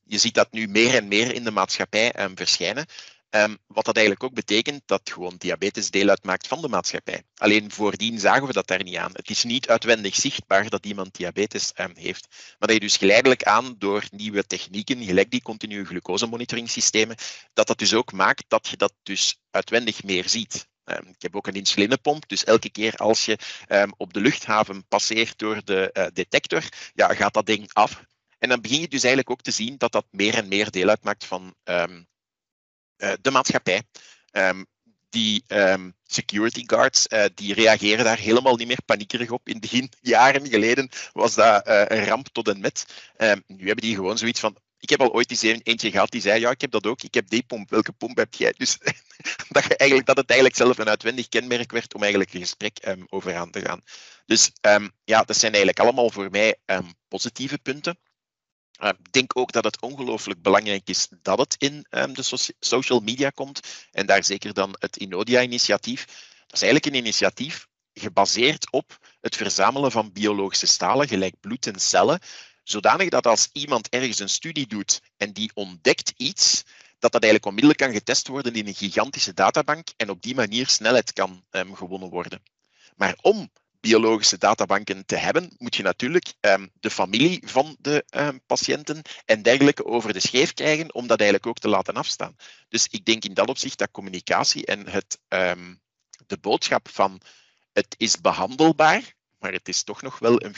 je ziet dat nu meer en meer in de maatschappij verschijnen. Um, wat dat eigenlijk ook betekent dat gewoon diabetes deel uitmaakt van de maatschappij. Alleen voordien zagen we dat daar niet aan. Het is niet uitwendig zichtbaar dat iemand diabetes um, heeft. Maar dat je dus geleidelijk aan door nieuwe technieken, gelijk die continue glucosemonitoringsystemen, dat dat dus ook maakt dat je dat dus uitwendig meer ziet. Ehm, ik heb ook een insulinepomp, dus elke keer als je ehm, op de luchthaven passeert door de uh, detector, ja, gaat dat ding af. En dan begin je dus eigenlijk ook te zien dat dat meer en meer deel uitmaakt van de maatschappij. die security guards uh, die reageren daar helemaal niet meer paniekerig op. In het begin, jaren geleden, was dat een ramp tot en met. nu hebben die gewoon zoiets van: ik heb al ooit eens eentje gehad die zei, ja, ik heb dat ook, ik heb die pomp, welke pomp heb jij? Dus dat, je eigenlijk, dat het eigenlijk zelf een uitwendig kenmerk werd om eigenlijk een gesprek um, over aan te gaan. Dus um, ja, dat zijn eigenlijk allemaal voor mij um, positieve punten. Ik denk ook dat het ongelooflijk belangrijk is dat het in de social media komt. En daar zeker dan het Inodia-initiatief. Dat is eigenlijk een initiatief gebaseerd op het verzamelen van biologische stalen, gelijk bloed en cellen, Zodanig dat als iemand ergens een studie doet en die ontdekt iets, dat dat eigenlijk onmiddellijk kan getest worden in een gigantische databank en op die manier snelheid kan um, gewonnen worden. Maar om biologische databanken te hebben, moet je natuurlijk um, de familie van de um, patiënten en dergelijke over de scheef krijgen om dat eigenlijk ook te laten afstaan. Dus ik denk in dat opzicht dat communicatie en het, de boodschap van het is behandelbaar, maar het is toch nog wel een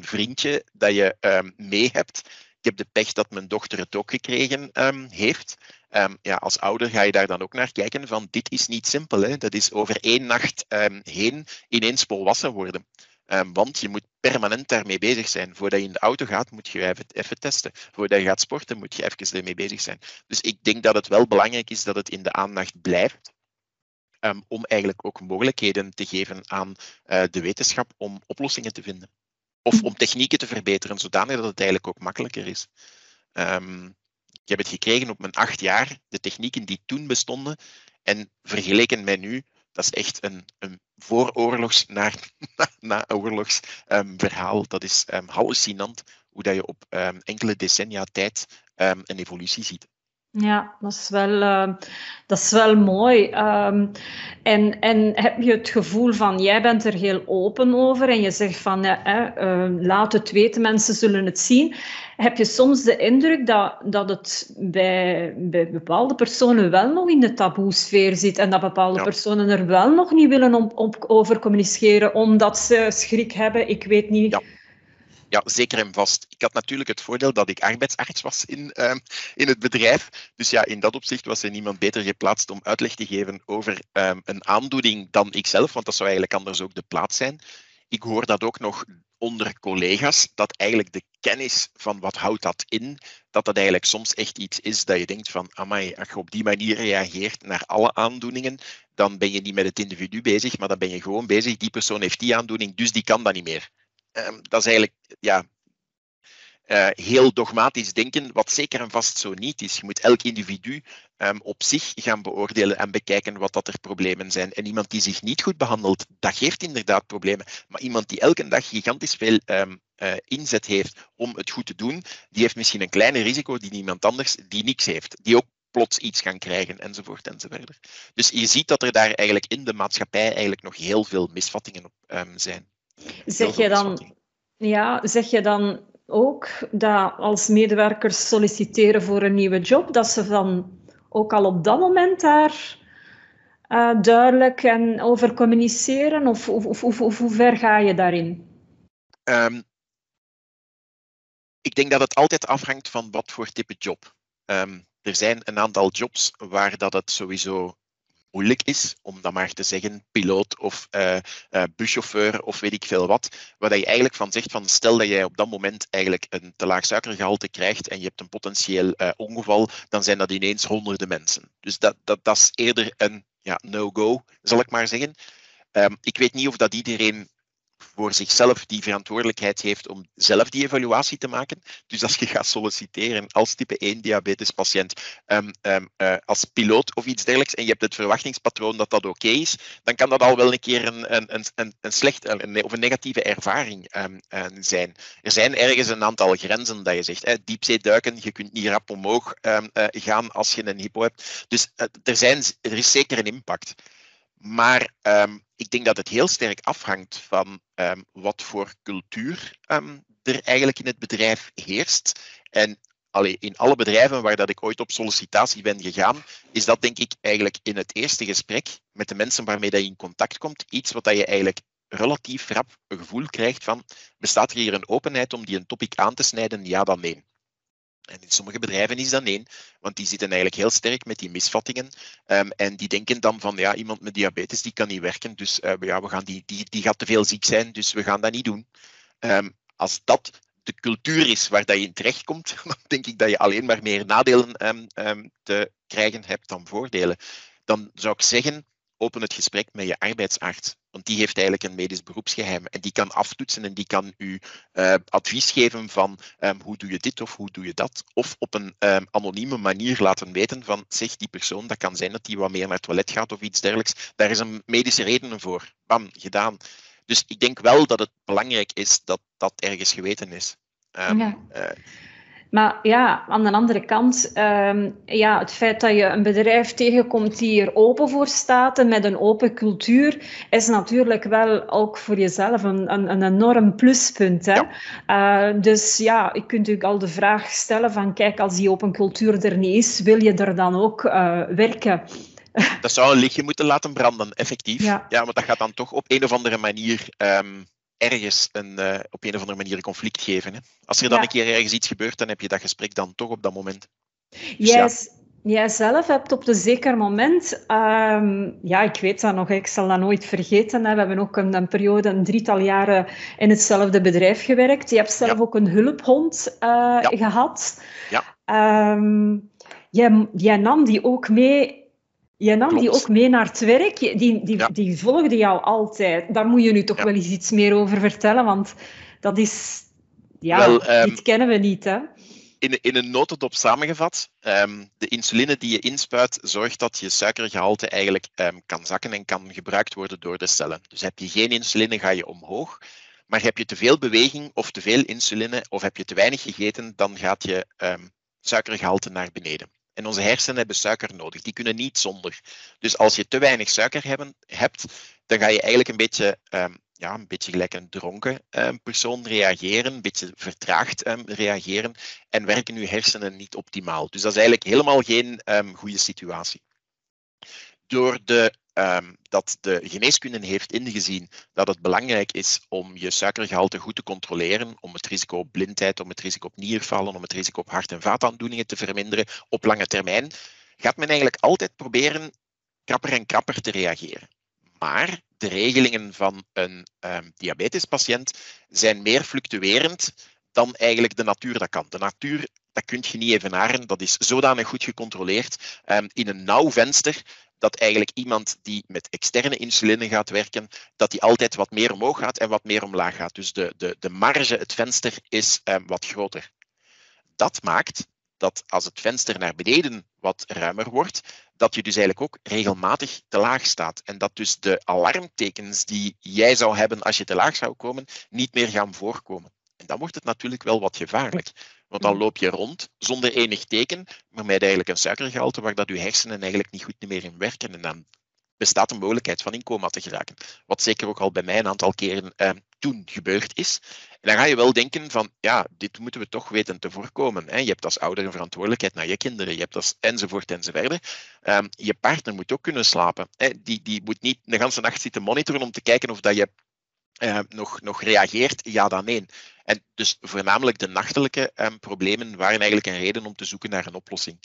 24-7 vriendje dat je mee hebt. Ik heb de pech dat mijn dochter het ook gekregen heeft. Um, ja, als ouder ga je daar dan ook naar kijken van dit is niet simpel. Hè? Dat is over één nacht heen ineens volwassen worden. want je moet permanent daarmee bezig zijn. Voordat je in de auto gaat, moet je even, even testen. Voordat je gaat sporten, moet je even ermee bezig zijn. Dus ik denk dat het wel belangrijk is dat het in de aandacht blijft. Ehm, om eigenlijk ook mogelijkheden te geven aan uh, de wetenschap om oplossingen te vinden. Of om technieken te verbeteren, zodanig dat het eigenlijk ook makkelijker is. Um, ik heb het gekregen op mijn acht jaar, de technieken die toen bestonden, en vergeleken met nu, dat is echt een, een vooroorlogs naar, na oorlogs um, verhaal. Dat is hallucinant hoe dat je op enkele decennia tijd een evolutie ziet. Ja, dat is wel, uh, dat is wel mooi. Um, en, en heb je het gevoel van, jij bent er heel open over en je zegt van, ja, uh, laat het weten, mensen zullen het zien. Heb je soms de indruk dat, dat het bij, bij bepaalde personen wel nog in de taboesfeer zit en dat bepaalde ja. personen er wel nog niet willen om, op, over communiceren omdat ze schrik hebben? Ik weet niet... Ja ja, zeker en vast. Ik had natuurlijk het voordeel dat ik arbeidsarts was in, uh, in het bedrijf. Dus ja, in dat opzicht was er niemand beter geplaatst om uitleg te geven over um, een aandoening dan ikzelf, want dat zou eigenlijk anders ook de plaats zijn. Ik hoor dat ook nog onder collega's, dat eigenlijk de kennis van wat houdt dat in, dat dat eigenlijk soms echt iets is dat je denkt van, amai, als je op die manier reageert naar alle aandoeningen, dan ben je niet met het individu bezig, maar dan ben je gewoon bezig, die persoon heeft die aandoening, dus die kan dat niet meer. Ehm, dat is eigenlijk ja, uh, heel dogmatisch denken, wat zeker en vast zo niet is. Je moet elk individu um, op zich gaan beoordelen en bekijken wat dat er problemen zijn. En iemand die zich niet goed behandelt, dat geeft inderdaad problemen. Maar iemand die elke dag gigantisch veel um, uh, inzet heeft om het goed te doen, die heeft misschien een kleiner risico die iemand anders die niks heeft. Die ook plots iets gaan krijgen, enzovoort enzovoort. Dus je ziet dat er daar eigenlijk in de maatschappij eigenlijk nog heel veel misvattingen op zijn. Zeg je, dan, ja, zeg je dan ook dat als medewerkers solliciteren voor een nieuwe job, dat ze dan ook al op dat moment daar uh, duidelijk en over communiceren? Of, of, of, of, hoe ver ga je daarin? Um, ik denk dat het altijd afhangt van wat voor type job. Um, er zijn een aantal jobs waar dat het sowieso moeilijk is, om dan maar te zeggen, piloot of uh, buschauffeur of weet ik veel wat, waar je eigenlijk van zegt van stel dat jij op dat moment eigenlijk een te laag suikergehalte krijgt en je hebt een potentieel uh, ongeval, dan zijn dat ineens honderden mensen. Dus dat, dat, dat is eerder een ja, no-go, zal ik maar zeggen. Um, ik weet niet of dat iedereen voor zichzelf die verantwoordelijkheid heeft om zelf die evaluatie te maken. Dus als je gaat solliciteren als type 1 diabetespatiënt, um, als piloot of iets dergelijks, en je hebt het verwachtingspatroon dat dat oké is, dan kan dat al wel een keer een, een, een, een slecht of een negatieve ervaring um, uh, zijn. Er zijn ergens een aantal grenzen dat je zegt. Hè, diepzee duiken, je kunt niet rap omhoog uh, gaan als je een hypo hebt. Dus er, zijn, er is zeker een impact. Maar um, ik denk dat het heel sterk afhangt van um, wat voor cultuur um, er eigenlijk in het bedrijf heerst. En allee, in alle bedrijven waar dat ik ooit op sollicitatie ben gegaan, is dat denk ik eigenlijk in het eerste gesprek met de mensen waarmee dat je in contact komt, iets wat dat je eigenlijk relatief rap een gevoel krijgt van, bestaat er hier een openheid om die een topic aan te snijden? Ja, dan nee. En in sommige bedrijven is dat nee, want die zitten eigenlijk heel sterk met die misvattingen. Um, en die denken dan van, ja, iemand met diabetes die kan niet werken, dus uh, ja, we gaan die, die, die gaat te veel ziek zijn, dus we gaan dat niet doen. Um, als dat de cultuur is waar dat je in terechtkomt, dan denk ik dat je alleen maar meer nadelen um, te krijgen hebt dan voordelen. Dan zou ik zeggen, open het gesprek met je arbeidsarts. Want die heeft eigenlijk een medisch beroepsgeheim. En die kan aftoetsen en die kan u uh, advies geven van um, hoe doe je dit of hoe doe je dat. Of op een um, anonieme manier laten weten van zeg die persoon, dat kan zijn dat die wat meer naar het toilet gaat of iets dergelijks. Daar is een medische reden voor. Bam, gedaan. Dus ik denk wel dat het belangrijk is dat dat ergens geweten is. Um, ja. uh, maar ja, aan de andere kant, um, ja, het feit dat je een bedrijf tegenkomt die er open voor staat en met een open cultuur, is natuurlijk wel ook voor jezelf een, een, een enorm pluspunt. Hè? Ja. Uh, dus ja, je kunt natuurlijk al de vraag stellen van, kijk, als die open cultuur er niet is, wil je er dan ook uh, werken? Dat zou een lichtje moeten laten branden, effectief. Ja, ja maar dat gaat dan toch op een of andere manier um, ergens een, uh, op een of andere manier een conflict geven. Hè? Als er dan een keer ergens iets gebeurt, dan heb je dat gesprek dan toch op dat moment. Dus jij, ja. jij zelf hebt op een zeker moment, um, ja, ik weet dat nog, ik zal dat nooit vergeten. Hè. We hebben ook een, een, periode, een drietal jaren in hetzelfde bedrijf gewerkt. Je hebt zelf ook een hulphond uh, gehad. Ja. Um, jij, jij nam die ook mee je nam die ook mee naar het werk. Die, die, die volgde jou altijd. Daar moet je nu toch wel eens iets meer over vertellen, want dat is... Ja, wel, um, dit kennen we niet, hè? In, in een notendop samengevat, um, de insuline die je inspuit zorgt dat je suikergehalte eigenlijk um, kan zakken en kan gebruikt worden door de cellen. Dus heb je geen insuline, ga je omhoog. Maar heb je te veel beweging of te veel insuline of heb je te weinig gegeten, dan gaat je suikergehalte naar beneden. En onze hersenen hebben suiker nodig. Die kunnen niet zonder. Dus als je te weinig suiker hebben, hebt, dan ga je eigenlijk een beetje, um, ja, een beetje gelijk een dronken um, persoon reageren, een beetje vertraagd um, reageren en werken je hersenen niet optimaal. Dus dat is eigenlijk helemaal geen goede situatie. Door de um, dat de geneeskunde heeft ingezien dat het belangrijk is om je suikergehalte goed te controleren, om het risico op blindheid, om het risico op niervallen, om het risico op hart- en vaataandoeningen te verminderen op lange termijn, gaat men eigenlijk altijd proberen krapper en krapper te reageren. Maar de regelingen van een um, diabetespatiënt zijn meer fluctuerend dan eigenlijk de natuur dat kan. De natuur dat kun je niet evenaren. Dat is zodanig goed gecontroleerd um, in een nauw venster dat eigenlijk iemand die met externe insuline gaat werken, dat die altijd wat meer omhoog gaat en wat meer omlaag gaat. Dus de, de, de marge, het venster, is um, wat groter. Dat maakt dat als het venster naar beneden wat ruimer wordt, dat je dus eigenlijk ook regelmatig te laag staat. En dat dus de alarmtekens die jij zou hebben als je te laag zou komen, niet meer gaan voorkomen. En dan wordt het natuurlijk wel wat gevaarlijk. Want dan loop je rond zonder enig teken, maar met eigenlijk een suikergehalte waar dat je hersenen eigenlijk niet goed meer in werken. En dan bestaat een mogelijkheid van in coma te geraken. Wat zeker ook al bij mij een aantal keren eh, toen gebeurd is. En dan ga je wel denken van, ja, dit moeten we toch weten te voorkomen. Hè. Je hebt als ouder een verantwoordelijkheid naar je kinderen, je hebt als enzovoort enzovoort. Um, je partner moet ook kunnen slapen. Hè. Die, die moet niet de hele nacht zitten monitoren om te kijken of dat je uh, nog, nog reageert, ja dan nee. En dus voornamelijk de nachtelijke um, problemen waren eigenlijk een reden om te zoeken naar een oplossing.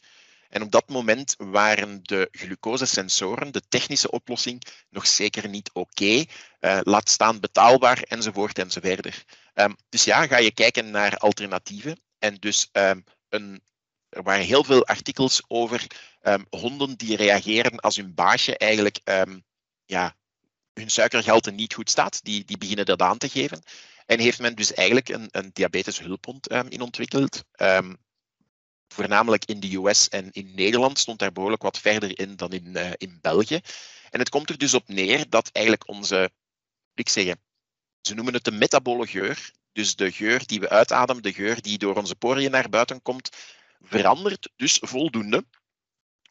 En op dat moment waren de glucosesensoren, de technische oplossing, nog zeker niet oké. Uh, laat staan betaalbaar enzovoort enzoverder. Um, dus ja, ga je kijken naar alternatieven. En dus um, een, er waren heel veel artikels over honden die reageren als hun baasje eigenlijk ja, hun suikergehalte niet goed staat. Die, die beginnen dat aan te geven. En heeft men dus eigenlijk een, een diabeteshulphond um, in ontwikkeld. Um, voornamelijk in de US en in Nederland stond daar behoorlijk wat verder in dan in, uh, in België. En het komt er dus op neer dat eigenlijk onze, ik zeggen, ze noemen het de metabole geur. Dus de geur die we uitademen, de geur die door onze poriën naar buiten komt, verandert dus voldoende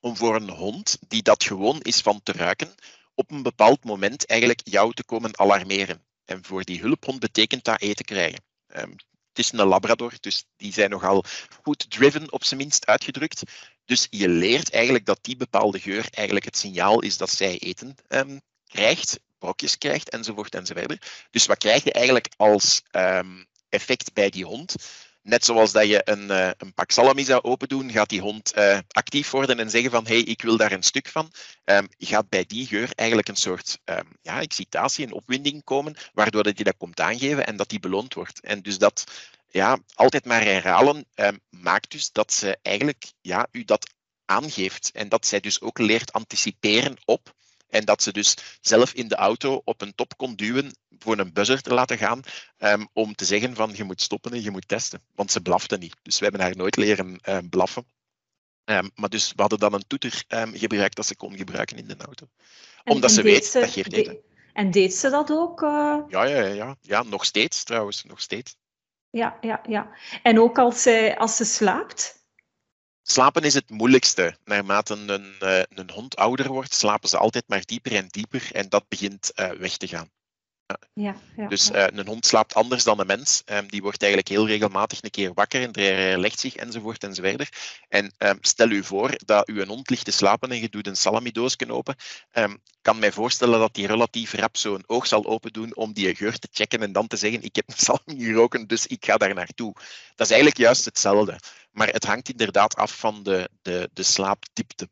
om voor een hond die dat gewoon is van te ruiken, op een bepaald moment eigenlijk jou te komen alarmeren. En voor die hulphond betekent dat eten krijgen. Um, het is een labrador, dus die zijn nogal goed driven, op zijn minst uitgedrukt. Dus je leert eigenlijk dat die bepaalde geur eigenlijk het signaal is dat zij eten um, krijgt, brokjes krijgt, enzovoort enzovoort. Dus wat krijg je eigenlijk als um, effect bij die hond? Net zoals dat je een, uh, een pak salami zou open doen, gaat die hond uh, actief worden en zeggen van hé, hey, ik wil daar een stuk van. Um, gaat bij die geur eigenlijk een soort um, ja, excitatie en opwinding komen, waardoor dat je dat komt aangeven en dat die beloond wordt. En dus dat ja, altijd maar herhalen um, maakt dus dat ze eigenlijk ja, u dat aangeeft en dat zij dus ook leert anticiperen op en dat ze dus zelf in de auto op een top kon duwen voor een buzzer te laten gaan um, om te zeggen van je moet stoppen en je moet testen. Want ze blafte niet. Dus we hebben haar nooit leren um, blaffen. Um, maar dus we hadden dan een toeter gebruikt dat ze kon gebruiken in de auto. Omdat en, ze weet, ze, dat geeft eten. En deed ze dat ook? Uh... Ja, ja, ja, ja, nog steeds trouwens, nog steeds. Ja, ja, ja. En ook als, zij, als ze slaapt? Slapen is het moeilijkste. Naarmate een, uh, een hond ouder wordt, slapen ze altijd maar dieper en dieper en dat begint uh, weg te gaan. Ja, ja, dus uh, een hond slaapt anders dan een mens. Um, die wordt eigenlijk heel regelmatig een keer wakker en herlegt zich enzovoort enzovoort. En um, stel u voor dat u een hond ligt te slapen en je doet een salamidoosje open. Um, kan mij voorstellen dat die relatief rap zo'n oog zal open doen om die geur te checken en dan te zeggen ik heb een salami geroken, dus ik ga daar naartoe. Dat is eigenlijk juist hetzelfde. Maar het hangt inderdaad af van de, de, de slaapdiepte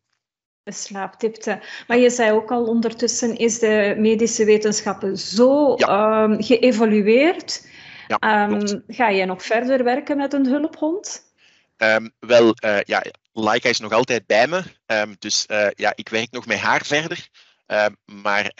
slaaptipte. Maar je zei ook al, ondertussen is de medische wetenschappen zo ja. um, geëvolueerd. Ja, um, ga je nog verder werken met een hulphond? Um, wel, uh, ja, Laika is nog altijd bij me. dus uh, ja, ik werk nog met haar verder. maar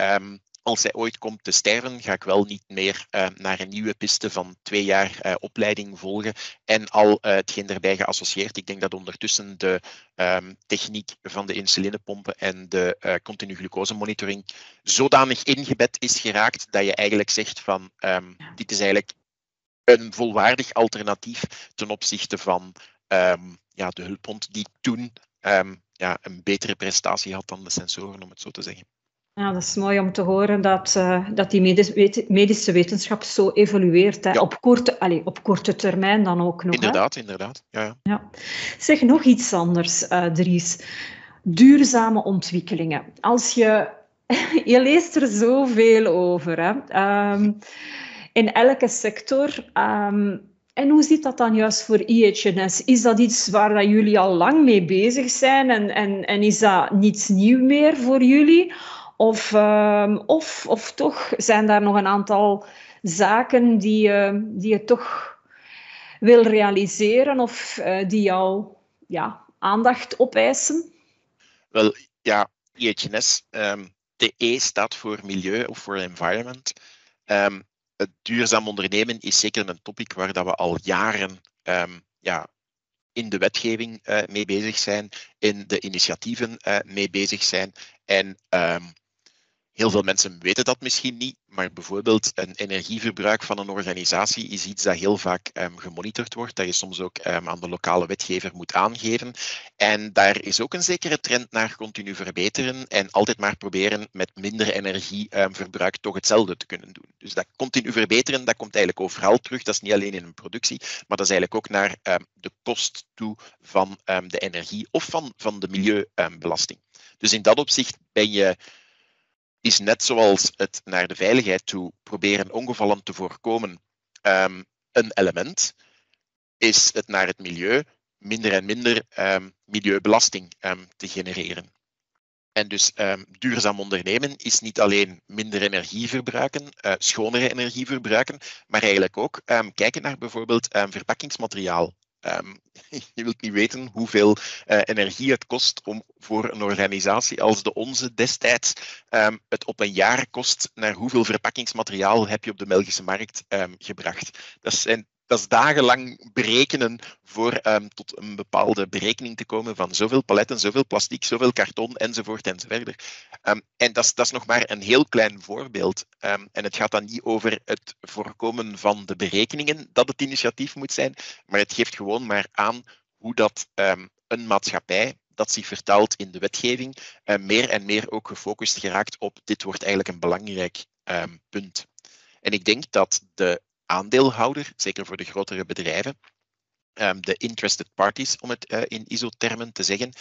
als zij ooit komt te sterven, ga ik wel niet meer uh, naar een nieuwe piste van twee jaar uh, opleiding volgen en al uh, hetgeen erbij geassocieerd. Ik denk dat ondertussen de um, techniek van de insulinepompen en de continu glucosemonitoring zodanig ingebed is geraakt dat je eigenlijk zegt van um, dit is eigenlijk een volwaardig alternatief ten opzichte van um, ja, de hulphond die toen ja, een betere prestatie had dan de sensoren, om het zo te zeggen. Ja, dat is mooi om te horen dat, uh, dat die medische wetenschap zo evolueert. Hè. Op, korte, allez, op korte termijn dan ook nog. Inderdaad, hè. inderdaad. Ja, ja. ja. Zeg nog iets anders, uh, Dries. Duurzame ontwikkelingen. Als je, je leest er zoveel over. Hè. Um, in elke sector. Um, en hoe zit dat dan juist voor IHNS? Is dat iets waar dat jullie al lang mee bezig zijn en, en, en is dat niets nieuw meer voor jullie? Of, uh, of, of toch zijn daar nog een aantal zaken die, uh, die je toch wil realiseren of uh, die jouw ja, aandacht opeisen? Wel, ja, IHNS, um, ehm, de E staat voor milieu of voor environment. Um, het duurzaam ondernemen is zeker een topic waar dat we al jaren ja, in de wetgeving uh, mee bezig zijn, in de initiatieven mee bezig zijn. En Heel veel mensen weten dat misschien niet, maar bijvoorbeeld een energieverbruik van een organisatie is iets dat heel vaak um, gemonitord wordt, dat je soms ook um, aan de lokale wetgever moet aangeven. En daar is ook een zekere trend naar continu verbeteren en altijd maar proberen met minder energieverbruik um, toch hetzelfde te kunnen doen. Dus dat continu verbeteren, dat komt eigenlijk overal terug. Dat is niet alleen in een productie, maar dat is eigenlijk ook naar de kost toe van de energie of van, van de milieubelasting. Dus in dat opzicht ben je is net zoals het naar de veiligheid toe proberen ongevallen te voorkomen um, een element, is het naar het milieu minder en minder um, milieubelasting um, te genereren. En dus duurzaam ondernemen is niet alleen minder energie verbruiken, uh, schonere energie verbruiken, maar eigenlijk ook kijken naar bijvoorbeeld verpakkingsmateriaal. Um, je wilt niet weten hoeveel uh, energie het kost om voor een organisatie als de onze destijds um, het op een jaar kost naar hoeveel verpakkingsmateriaal heb je op de Belgische markt um, gebracht. Dat zijn dat is dagenlang berekenen voor um, tot een bepaalde berekening te komen van zoveel paletten, zoveel plastic, zoveel karton enzovoort enzovoort. Um, en dat is, dat is nog maar een heel klein voorbeeld. Um, en het gaat dan niet over het voorkomen van de berekeningen dat het initiatief moet zijn, maar het geeft gewoon maar aan hoe dat een maatschappij dat zich vertaalt in de wetgeving, uh, meer en meer ook gefocust geraakt op dit wordt eigenlijk een belangrijk punt. En ik denk dat de aandeelhouder, zeker voor de grotere bedrijven, ehm, de interested parties, om het in ISO-termen te zeggen,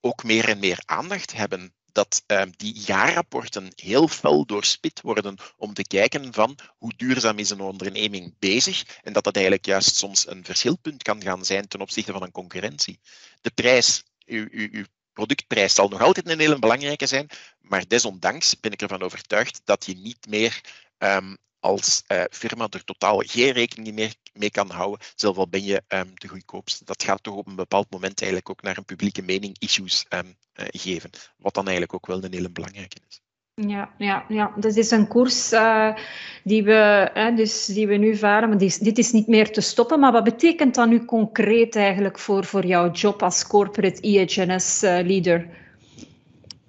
ook meer en meer aandacht hebben dat ehm, die jaarrapporten heel fel doorspit worden om te kijken van hoe duurzaam is een onderneming bezig en dat dat eigenlijk juist soms een verschilpunt kan gaan zijn ten opzichte van een concurrentie. De prijs, uw, uw, uw productprijs zal nog altijd een hele belangrijke zijn, maar desondanks ben ik ervan overtuigd dat je niet meer um, als uh, firma er totaal geen rekening meer mee kan houden, zelfs al ben je um, de goedkoopste. Dat gaat toch op een bepaald moment eigenlijk ook naar een publieke mening issues um, uh, geven, wat dan eigenlijk ook wel een hele belangrijke is. Ja, ja, ja, dat is een koers uh, die, we, uh, dus die we nu varen. Maar dit, dit is niet meer te stoppen. Maar wat betekent dat nu concreet eigenlijk voor, voor jouw job als corporate EHS-leader?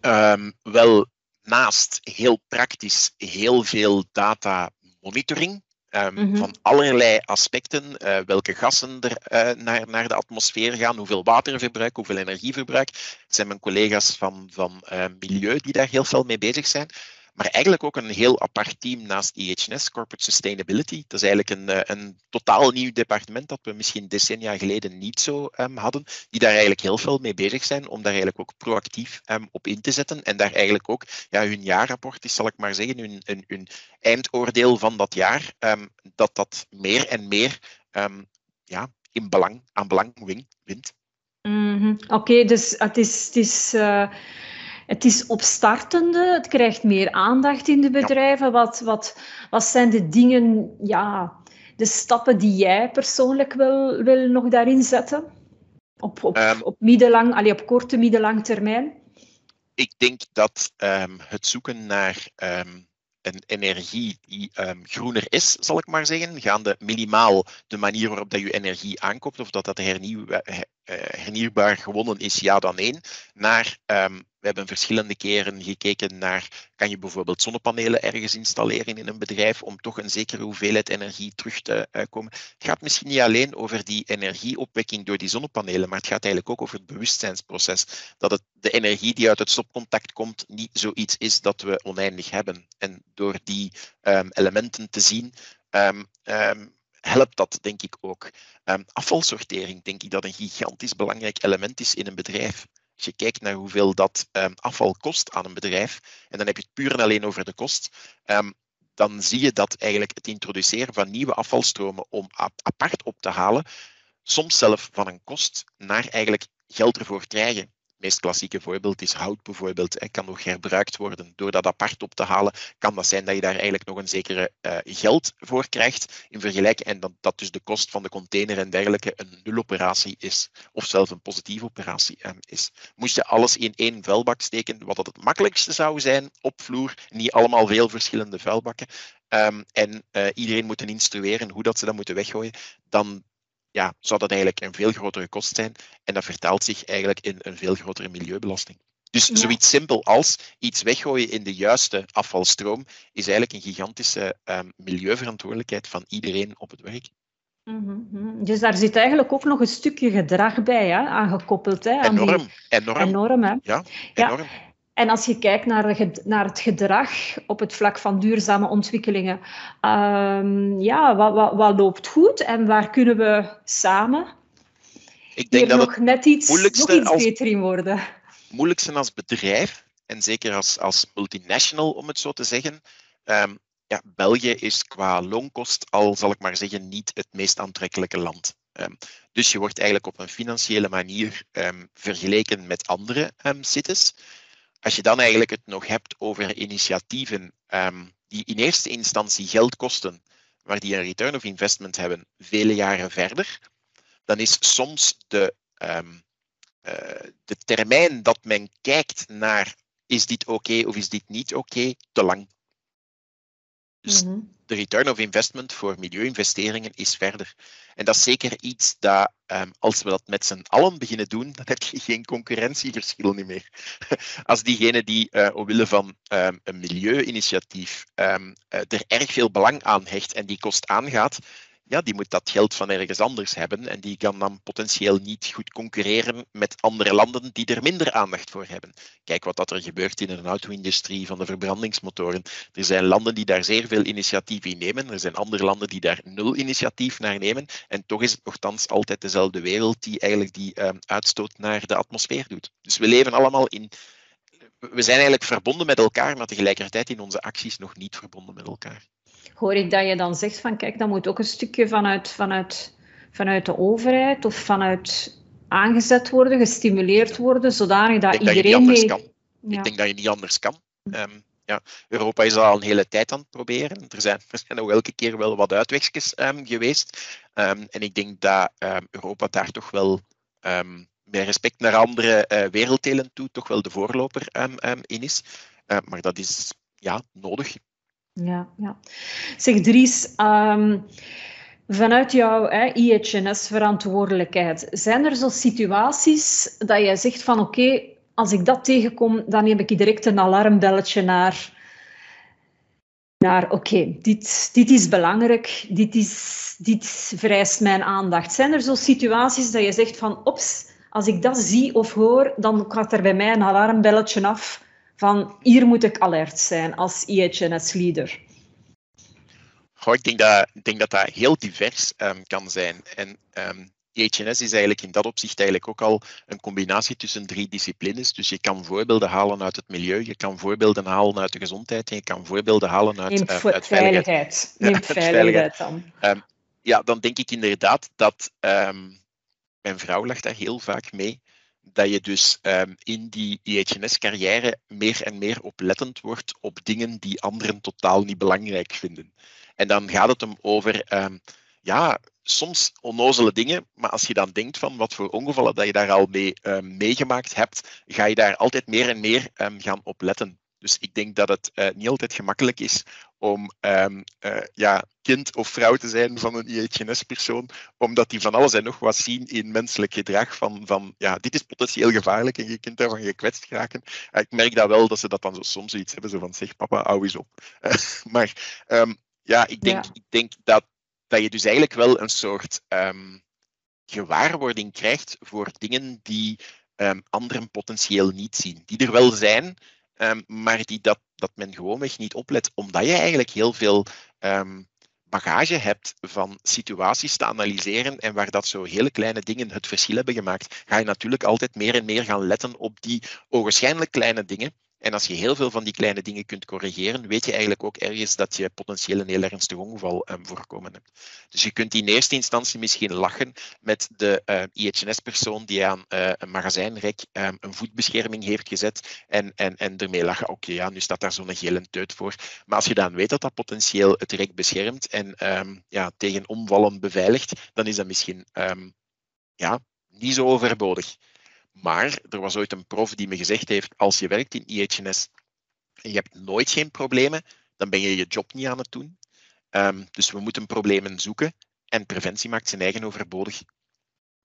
Um, wel, naast heel praktisch heel veel data monitoring um, mm-hmm. van allerlei aspecten. Uh, welke gassen er uh, naar, naar de atmosfeer gaan, hoeveel waterverbruik, hoeveel energieverbruik. Het zijn mijn collega's van, van uh, Milieu die daar heel veel mee bezig zijn. Maar eigenlijk ook een heel apart team naast EHS, Corporate Sustainability. Dat is eigenlijk een, eh, een totaal nieuw departement dat we misschien decennia geleden niet zo um, hadden. Die daar eigenlijk heel veel mee bezig zijn om daar eigenlijk ook proactief um, op in te zetten. En daar eigenlijk ook ja, hun jaarrapport is, zal ik maar zeggen, hun, hun, eindoordeel van dat jaar, um, dat dat meer en meer ja, in belang, aan belang wint. Mm-hmm. Oké, okay, dus het is... Het is uh het is opstartende, het krijgt meer aandacht in de bedrijven. Wat, wat, wat zijn de dingen, ja, de stappen die jij persoonlijk wil, wil nog daarin zetten? Op, op, um, op, middellang, allee, op korte, middellang termijn? Ik denk dat um, het zoeken naar um, een energie die groener is, zal ik maar zeggen, gaande minimaal de manier waarop dat je energie aankoopt, of dat dat hernieuw, uh, hernieuwbaar gewonnen is, ja dan één, naar we hebben verschillende keren gekeken naar, kan je bijvoorbeeld zonnepanelen ergens installeren in een bedrijf om toch een zekere hoeveelheid energie terug te uh, komen. Het gaat misschien niet alleen over die energieopwekking door die zonnepanelen, maar het gaat eigenlijk ook over het bewustzijnsproces. Dat het, de energie die uit het stopcontact komt niet zoiets is dat we oneindig hebben. En door die um, elementen te zien, um, um, helpt dat denk ik ook. afvalsortering denk ik dat een gigantisch belangrijk element is in een bedrijf. Als je kijkt naar hoeveel dat um, afval kost aan een bedrijf, en dan heb je het puur en alleen over de kost, um, dan zie je dat eigenlijk het introduceren van nieuwe afvalstromen om apart op te halen, soms zelf van een kost naar eigenlijk geld ervoor krijgen meest klassieke voorbeeld is hout bijvoorbeeld. Het kan nog herbruikt worden. Door dat apart op te halen, kan dat zijn dat je daar eigenlijk nog een zekere uh, geld voor krijgt in vergelijking en dat, dat dus de kost van de container en dergelijke een nuloperatie is, of zelfs een positieve operatie um, is. Moest je alles in één vuilbak steken, wat dat het makkelijkste zou zijn op vloer, niet allemaal veel verschillende vuilbakken, um, en uh, iedereen moeten instrueren hoe dat ze dat moeten weggooien, dan ja, zou dat eigenlijk een veel grotere kost zijn. En dat vertaalt zich eigenlijk in een veel grotere milieubelasting. Dus ja. zoiets simpel als iets weggooien in de juiste afvalstroom is eigenlijk een gigantische um, milieuverantwoordelijkheid van iedereen op het werk. Mm -hmm. Dus daar zit eigenlijk ook nog een stukje gedrag bij hè, aangekoppeld. Hè, aan enorm, die... enorm. Enorm, hè? Ja, enorm. Ja. En als je kijkt naar, naar het gedrag op het vlak van duurzame ontwikkelingen, um, ja, wat, wat, wat, loopt goed en waar kunnen we samen Ik denk dat nog net iets, nog iets als, beter in worden? moeilijkste als bedrijf, en zeker als, als multinational om het zo te zeggen, um, ja, België is qua loonkost al, zal ik maar zeggen, niet het meest aantrekkelijke land. Um, dus je wordt eigenlijk op een financiële manier vergeleken met andere cities. Als je dan eigenlijk het nog hebt over initiatieven um, die in eerste instantie geld kosten, maar die een return of investment hebben vele jaren verder, dan is soms de, um, uh, de termijn dat men kijkt naar is dit oké of is dit niet oké, te lang. Dus -hmm. De return of investment voor milieuinvesteringen is verder. En dat is zeker iets dat, um, als we dat met z'n allen beginnen doen, dan heb je geen concurrentieverschil niet meer. Als diegene die uh, omwille van um, een milieuinitiatief um, er erg veel belang aan hecht en die kost aangaat, ja, die moet dat geld van ergens anders hebben en die kan dan potentieel niet goed concurreren met andere landen die er minder aandacht voor hebben. Kijk wat dat er gebeurt in de auto-industrie van de verbrandingsmotoren. Er zijn landen die daar zeer veel initiatief in nemen, er zijn andere landen die daar nul initiatief naar nemen en toch is het nogthans altijd dezelfde wereld die eigenlijk die uh, uitstoot naar de atmosfeer doet. Dus we leven allemaal in we zijn eigenlijk verbonden met elkaar, maar tegelijkertijd in onze acties nog niet verbonden met elkaar hoor ik dat je dan zegt van kijk, dat moet ook een stukje vanuit, vanuit, vanuit de overheid of vanuit aangezet worden, gestimuleerd worden, zodanig dat iedereen... Kan. Ik denk dat je niet anders kan. Um, ja, Europa is al een hele tijd aan het proberen. Er zijn, er zijn ook elke keer wel wat uitwegjes um, geweest. Um, en ik denk dat Europa daar toch wel met respect naar andere uh, werelddelen toe toch wel de voorloper in is. Uh, maar dat is ja, nodig ja, ja. Zeg Dries, um, vanuit jouw IHNS-verantwoordelijkheid, zijn er zo situaties dat jij zegt van oké, als ik dat tegenkom, dan heb ik direct een alarmbelletje naar, naar oké, dit, dit is belangrijk, dit, is, dit vereist mijn aandacht. Zijn er zo situaties dat je zegt van ops, als ik dat zie of hoor, dan gaat er bij mij een alarmbelletje af van hier moet ik alert zijn als IHNS-leader? ik, denk dat, ik denk dat dat heel divers um, kan zijn. En um, ehm, IHNS is eigenlijk in dat opzicht eigenlijk ook al een combinatie tussen drie disciplines. Dus je kan voorbeelden halen uit het milieu, je kan voorbeelden halen uit de gezondheid en je kan voorbeelden halen uit, Neem uh, uit veiligheid. Neem veiligheid dan. Um, ja, dan denk ik inderdaad dat mijn vrouw lacht daar heel vaak mee dat je dus um, in die IHNS-carrière meer en meer oplettend wordt op dingen die anderen totaal niet belangrijk vinden. En dan gaat het hem over, um, ja, soms onnozele dingen, maar als je dan denkt van wat voor ongevallen dat je daar al mee um, meegemaakt hebt, ga je daar altijd meer en meer gaan op letten. Dus ik denk dat het uh, niet altijd gemakkelijk is om um, uh, ja, kind of vrouw te zijn van een IHNS-persoon, omdat die van alles en nog wat zien in menselijk gedrag van, van ja, dit is potentieel gevaarlijk en je kunt daarvan gekwetst raken. Uh, ik merk dat wel, dat ze dat dan zo, soms zoiets hebben, zo van zeg papa, hou eens op. maar um, ja, ik denk, ja. Ik denk dat, dat je dus eigenlijk wel een soort um, gewaarwording krijgt voor dingen die anderen potentieel niet zien. Die er wel zijn, Um, maar die dat, dat men gewoonweg niet oplet, omdat je eigenlijk heel veel um, bagage hebt van situaties te analyseren en waar dat zo hele kleine dingen het verschil hebben gemaakt, ga je natuurlijk altijd meer en meer gaan letten op die ogenschijnlijk kleine dingen en als je heel veel van die kleine dingen kunt corrigeren, weet je eigenlijk ook ergens dat je potentieel een heel ernstig ongeval um, voorkomen hebt. Dus je kunt in eerste instantie misschien lachen met de eh, IHNS-persoon die aan uh, een magazijnrek um, een voetbescherming heeft gezet en, en, en ermee lachen. Oké, ja, nu staat daar zo'n gele teut voor. Maar als je dan weet dat dat potentieel het rek beschermt en um, ja, tegen omvallen beveiligt, dan is dat misschien ja, niet zo overbodig. Maar er was ooit een prof die me gezegd heeft, als je werkt in IHNS en je hebt nooit geen problemen, dan ben je je job niet aan het doen. Um, dus we moeten problemen zoeken en preventie maakt zijn eigen overbodig.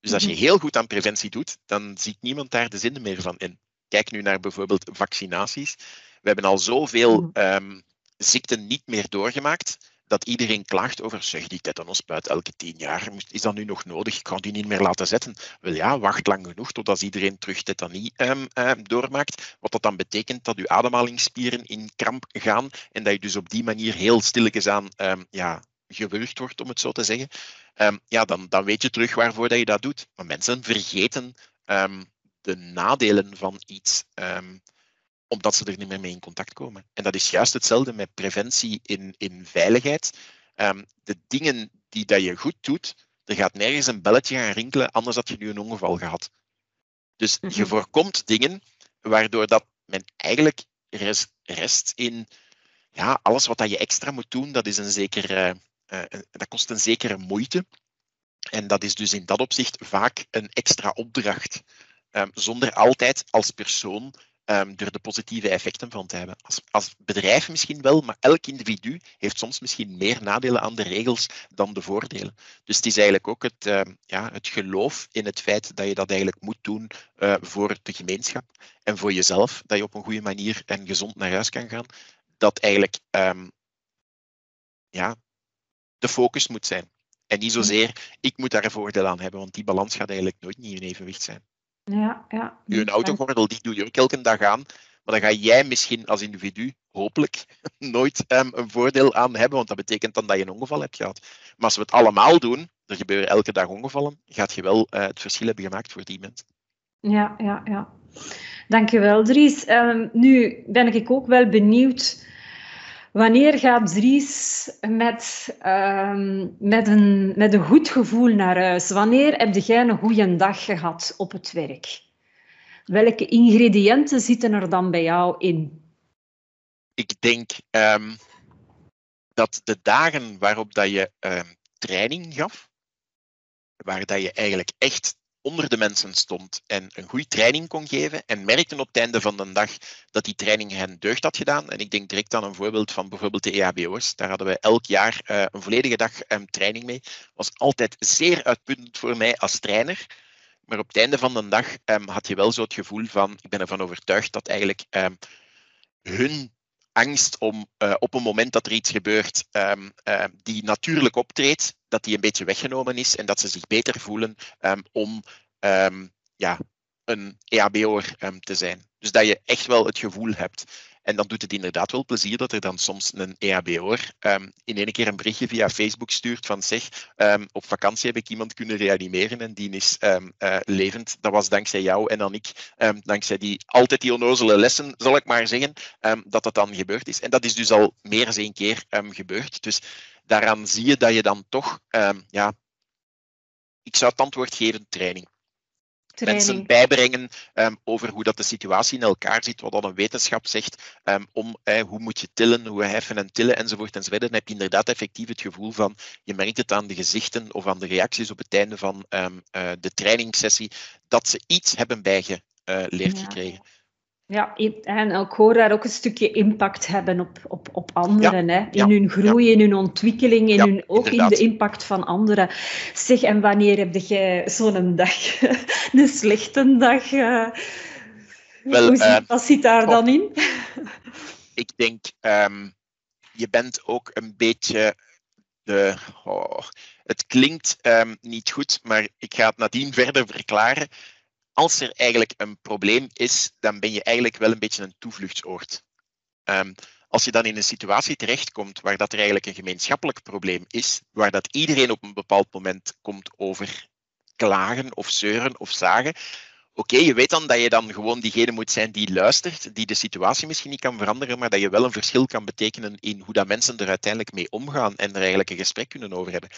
Dus als je mhm. heel goed aan preventie doet, dan ziet niemand daar de zin meer van in. Kijk nu naar bijvoorbeeld vaccinaties. We hebben al zoveel um, ziekten niet meer doorgemaakt dat iedereen klaagt over, zeg, die tetanospuit elke tien jaar, is dat nu nog nodig? Ik kan die niet meer laten zetten. Wel ja, wacht lang genoeg totdat iedereen terug tetanie um, um, doormaakt. Wat dat dan betekent dat je ademhalingsspieren in kramp gaan en dat je dus op die manier heel stilletjes aan um, ja, gewurgd wordt, om het zo te zeggen. ja, dan, dan weet je terug waarvoor dat je dat doet. Maar mensen vergeten de nadelen van iets omdat ze er niet meer mee in contact komen. En dat is juist hetzelfde met preventie in, in veiligheid. Um, de dingen die dat je goed doet, er gaat nergens een belletje gaan rinkelen, anders had je nu een ongeval gehad. Dus je mhm. voorkomt dingen waardoor dat men eigenlijk rest, rest in ja, alles wat dat je extra moet doen, dat, is een zekere, uh, dat kost een zekere moeite. En dat is dus in dat opzicht vaak een extra opdracht. Um, zonder altijd als persoon um, er de positieve effecten van te hebben. Als, als bedrijf misschien wel, maar elk individu heeft soms misschien meer nadelen aan de regels dan de voordelen. Dus het is eigenlijk ook het, uh, ja, het geloof in het feit dat je dat eigenlijk moet doen uh, voor de gemeenschap en voor jezelf, dat je op een goede manier en gezond naar huis kan gaan, dat eigenlijk um, ja, de focus moet zijn. En niet zozeer, ik moet daar een voordeel aan hebben, want die balans gaat eigenlijk nooit niet in evenwicht zijn. Ja, ja. Je autogordel, die doe je ook elke dag aan. Maar dan ga jij misschien als individu hopelijk nooit um, een voordeel aan hebben, want dat betekent dan dat je een ongeval hebt gehad. Maar als we het allemaal doen, er gebeuren elke dag ongevallen, gaat je wel uh, het verschil hebben gemaakt voor die mensen. Ja, ja, ja. Dankjewel, Dries. Um, nu ben ik ook wel benieuwd. Wanneer gaat Dries met, um, met, een, met een goed gevoel naar huis? Wanneer heb jij een goede dag gehad op het werk? Welke ingrediënten zitten er dan bij jou in? Ik denk um, dat de dagen waarop dat je um, training gaf, waar dat je eigenlijk echt onder de mensen stond en een goede training kon geven en merkten op het einde van de dag dat die training hen deugd had gedaan. En ik denk direct aan een voorbeeld van bijvoorbeeld de EHBO's. Daar hadden we elk jaar uh, een volledige dag um, training mee. was altijd zeer uitputtend voor mij als trainer. Maar op het einde van de dag um, had je wel zo het gevoel van, ik ben ervan overtuigd dat eigenlijk um, hun angst om uh, op een moment dat er iets gebeurt die natuurlijk optreedt, dat die een beetje weggenomen is en dat ze zich beter voelen om ja, een EHBO'er te zijn. Dus dat je echt wel het gevoel hebt en dan doet het inderdaad wel plezier dat er dan soms een EHBO'er um, in één keer een berichtje via Facebook stuurt van zeg, um, op vakantie heb ik iemand kunnen reanimeren en die is um, uh, levend. Dat was dankzij jou en dan ik, dankzij die altijd die onnozele lessen, zal ik maar zeggen, dat dat dan gebeurd is. En dat is dus al meer dan één keer gebeurd. Dus daaraan zie je dat je dan toch, ja, ik zou het antwoord geven, training mensen bijbrengen um, over hoe dat de situatie in elkaar zit, wat dan een wetenschap zegt, um, om eh, hoe moet je tillen, hoe heffen en tillen enzovoort enzovoort. Dan heb je inderdaad effectief het gevoel van, je merkt het aan de gezichten of aan de reacties op het einde van um, uh, de trainingssessie, dat ze iets hebben bijgeleerd uh, gekregen. Ja, en ik hoor daar ook een stukje impact hebben op, op, op anderen. hè? In hun groei, in hun ontwikkeling, in hun, ook in de impact van anderen. Zeg, en wanneer heb jij zo'n dag? een slechte dag? Uh, Wel, Hoe uh, wat zit daar dan in? ik denk, um, je bent ook een beetje de... Oh, het klinkt um, niet goed, maar ik ga het nadien verder verklaren als er eigenlijk een probleem is, dan ben je eigenlijk wel een beetje een toevluchtsoord. Um, als je dan in een situatie terechtkomt waar dat er eigenlijk een gemeenschappelijk probleem is, waar dat iedereen op een bepaald moment komt over klagen of zeuren of zagen, oké, je weet dan dat je dan gewoon diegene moet zijn die luistert, die de situatie misschien niet kan veranderen, maar dat je wel een verschil kan betekenen in hoe dat mensen er uiteindelijk mee omgaan en er eigenlijk een gesprek kunnen over hebben.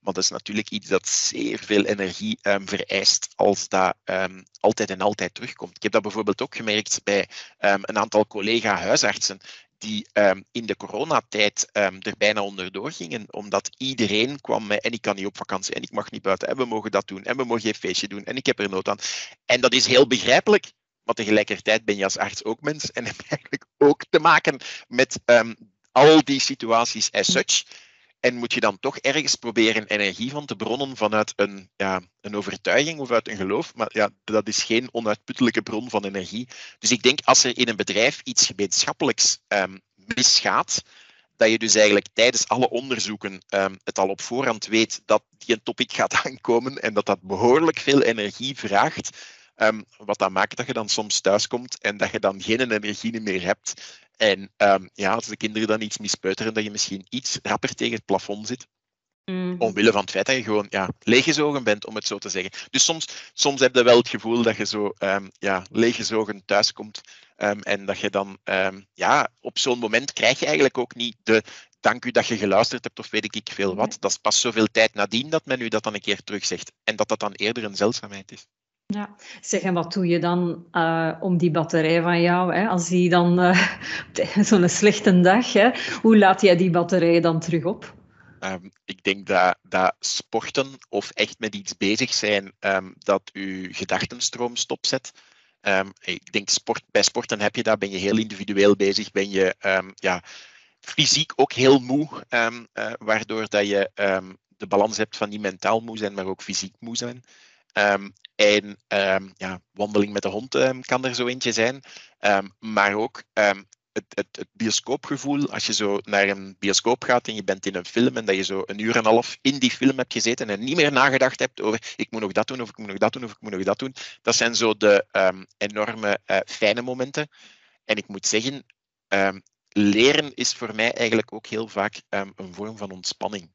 Maar dat is natuurlijk iets dat zeer veel energie um, vereist als dat um, altijd en altijd terugkomt. Ik heb dat bijvoorbeeld ook gemerkt bij um, een aantal collega-huisartsen die in de coronatijd er bijna onderdoor gingen, omdat iedereen kwam met en ik kan niet op vakantie en ik mag niet buiten en we mogen dat doen en we mogen geen feestje doen en ik heb er nood aan. En dat is heel begrijpelijk, maar tegelijkertijd ben je als arts ook mens en heb je eigenlijk ook te maken met al die situaties as such. En moet je dan toch ergens proberen energie van te bronnen vanuit een, ja, een overtuiging of uit een geloof. Maar ja, dat is geen onuitputtelijke bron van energie. Dus ik denk als er in een bedrijf iets gemeenschappelijks um, misgaat, dat je dus eigenlijk tijdens alle onderzoeken um, het al op voorhand weet dat die een topic gaat aankomen en dat dat behoorlijk veel energie vraagt. Um, wat dan maakt dat je dan soms thuiskomt en dat je dan geen energie meer hebt. En um, ja, als de kinderen dan iets mispeuteren, dat je misschien iets rapper tegen het plafond zit. Mm. Omwille van het feit dat je gewoon ja, leeggezogen bent, om het zo te zeggen. Dus soms, soms heb je wel het gevoel dat je zo um, ja, leeggezogen thuiskomt. Um, en dat je dan, ja, op zo'n moment krijg je eigenlijk ook niet de dank u dat je geluisterd hebt of weet ik veel wat. Dat is pas zoveel tijd nadien dat men u dat dan een keer terugzegt. En dat dat dan eerder een zeldzaamheid is. Ja, zeg en wat doe je dan uh, om die batterij van jou, hè? als die dan uh, zo'n slechte dag, hè? hoe laat jij die batterij dan terug op? Um, ik denk dat, dat sporten of echt met iets bezig zijn, um, dat je gedachtenstroom stopzet. Um, ik denk sport, bij sporten heb je dat, ben je heel individueel bezig, ben je ja, fysiek ook heel moe, uh, waardoor dat je de balans hebt van niet mentaal moe zijn, maar ook fysiek moe zijn. Um, en um, ja, wandeling met de hond um, kan er zo eentje zijn. maar ook het, het, het, bioscoopgevoel, als je zo naar een bioscoop gaat en je bent in een film en dat je zo een uur en een half in die film hebt gezeten en niet meer nagedacht hebt over ik moet nog dat doen of ik moet nog dat doen of ik moet nog dat doen. Dat zijn zo de enorme uh, fijne momenten. En ik moet zeggen, leren is voor mij eigenlijk ook heel vaak een vorm van ontspanning.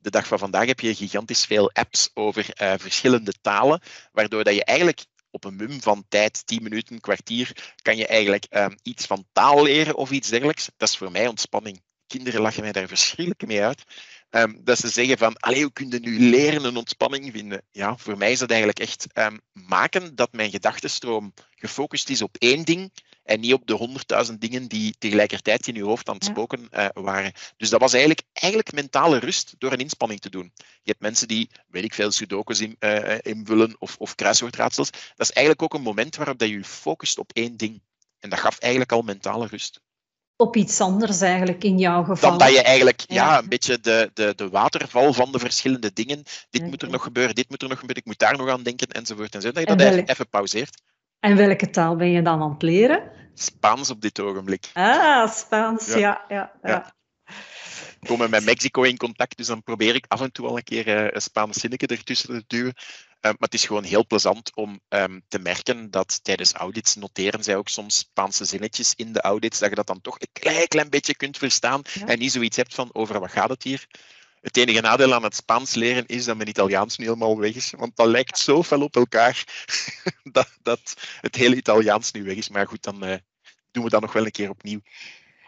De dag van vandaag heb je gigantisch veel apps over uh, verschillende talen, waardoor dat je eigenlijk op een mum van tijd, 10 minuten, kwartier, kan je eigenlijk um, iets van taal leren of iets dergelijks. Dat is voor mij ontspanning. Kinderen lachen mij daar verschrikkelijk mee uit. Um, dat ze zeggen van, allee, hoe kun je nu leren een ontspanning vinden? Ja, voor mij is dat eigenlijk echt um, maken dat mijn gedachtenstroom gefocust is op één ding en niet op de honderdduizend dingen die tegelijkertijd in je hoofd aan het spoken uh, waren. Dus dat was eigenlijk, eigenlijk mentale rust door een inspanning te doen. Je hebt mensen die, weet ik veel, sudokus in, uh, invullen of, of kruiswoordraadsels. Dat is eigenlijk ook een moment waarop dat je je focust op één ding. En dat gaf eigenlijk al mentale rust op iets anders eigenlijk in jouw geval. Dan dat je eigenlijk ja. ja een beetje de, de, de waterval van de verschillende dingen. Dit moet er nog gebeuren, dit moet er nog gebeuren, ik moet daar nog aan denken, enzovoort. En zo, dat je dat welk... even pauzeert. En welke taal ben je dan aan het leren? Spaans op dit ogenblik. Ah, Spaans, ja. ja, ja, ja. Ik kom met Mexico in contact, dus dan probeer ik af en toe al een keer uh, een Spaans zinnetje ertussen te duwen. Uh, maar het is gewoon heel plezant om um, te merken dat tijdens audits noteren zij ook soms Spaanse zinnetjes in de audits, dat je dat dan toch een klein, klein beetje kunt verstaan ja. en niet zoiets hebt van over wat gaat het hier. Het enige nadeel aan het Spaans leren is dat mijn Italiaans nu helemaal weg is. Want dat lijkt zo fel op elkaar dat, dat het hele Italiaans nu weg is. Maar goed, dan uh, doen we dat nog wel een keer opnieuw.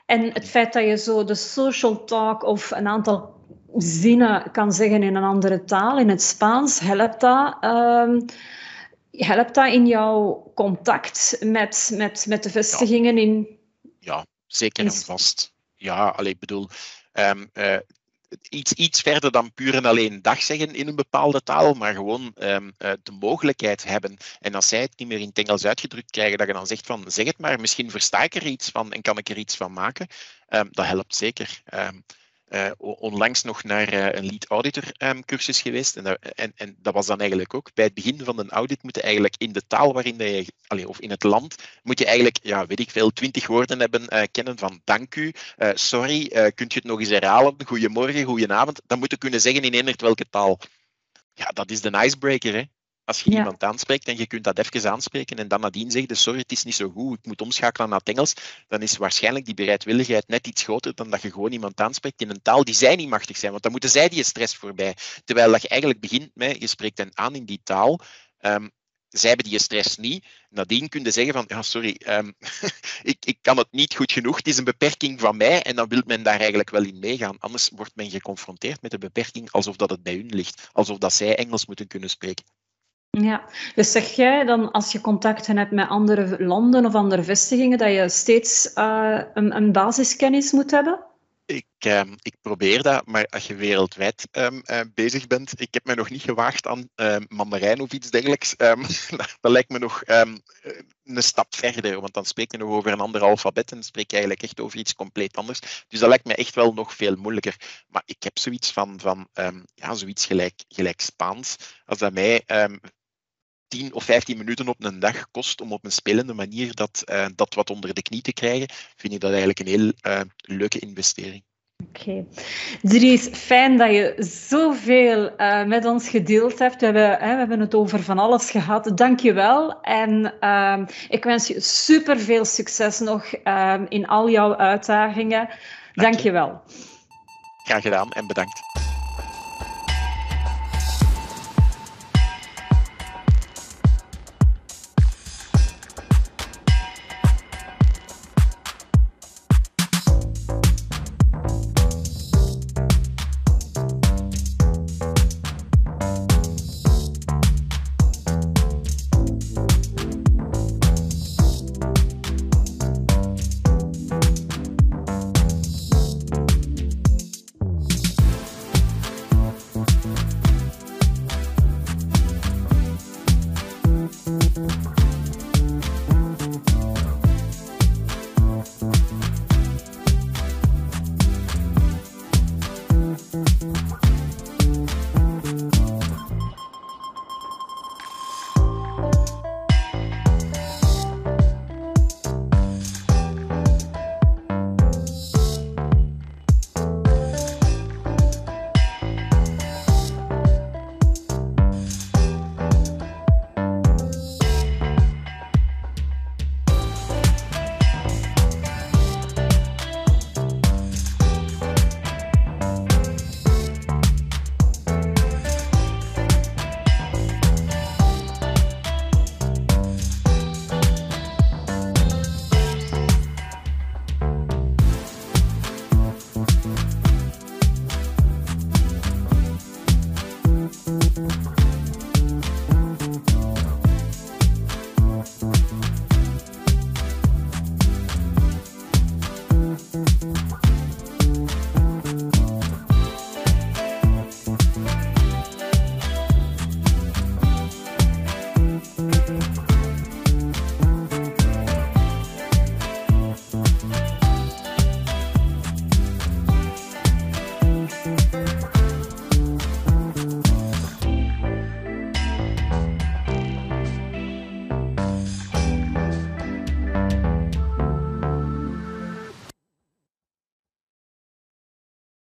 En het feit dat je zo de social talk of een aantal zinnen kan zeggen in een andere taal, in het Spaans, helpt dat? Um, helpt dat in jouw contact met, met, met de vestigingen ja. in... Ja, zeker en vast. Ja, alleen ik bedoel... Um, uh, iets, iets verder dan puur en alleen dag zeggen in een bepaalde taal, maar gewoon um, uh, de mogelijkheid hebben. En als zij het niet meer in het Engels uitgedrukt krijgen, dat je dan zegt van zeg het maar, misschien versta ik er iets van en kan ik er iets van maken. Um, dat helpt zeker. Uh, onlangs nog naar uh, een lead auditor um, cursus geweest. En, dat, en, en, dat was dan eigenlijk ook bij het begin van een audit moeten eigenlijk in de taal waarin je, allez, of in het land, moet je eigenlijk, ja, weet ik veel, twintig woorden hebben uh, kennen van dank u, sorry, kunt je het nog eens herhalen, goedemorgen, goedenavond. Dat moet je kunnen zeggen in eender welke taal. Ja, dat is de icebreaker, hè. Als je ja. iemand aanspreekt en je kunt dat even aanspreken en dan nadien zeggen, sorry, het is niet zo goed, ik moet omschakelen naar het Engels, dan is waarschijnlijk die bereidwilligheid net iets groter dan dat je gewoon iemand aanspreekt in een taal die zij niet machtig zijn. Want dan moeten zij die stress voorbij. Terwijl dat je eigenlijk begint met, je spreekt hen aan in die taal, um, zij hebben die stress niet. Nadien kun je zeggen van, ja, sorry, um, ik, ik kan het niet goed genoeg, het is een beperking van mij en dan wil men daar eigenlijk wel in meegaan. Anders wordt men geconfronteerd met de beperking alsof dat het bij hun ligt, alsof dat zij Engels moeten kunnen spreken. Ja, dus zeg jij dan als je contacten hebt met andere landen of andere vestigingen, dat je steeds uh, een, een, basiskennis moet hebben? Ik, uh, ik probeer dat, maar als je wereldwijd um, uh, bezig bent, ik heb me nog niet gewaagd aan mandarijn of iets dergelijks, dat lijkt me nog um, een stap verder, want dan spreek je nog over een ander alfabet en spreek je eigenlijk echt over iets compleet anders. Dus dat lijkt me echt wel nog veel moeilijker. Maar ik heb zoiets van, van ja, zoiets gelijk, gelijk Spaans. Als dat mij 10 of 15 minuten op een dag kost om op een spelende manier dat, uh, dat wat onder de knie te krijgen, vind ik dat eigenlijk een heel uh, leuke investering. Oké. Okay. Dries, fijn dat je zoveel uh, met ons gedeeld hebt. We hebben, hè, we hebben het over van alles gehad. Dank je wel. En uh, ik wens je super veel succes nog uh, in al jouw uitdagingen. Dank, Dank je wel. Graag gedaan en bedankt.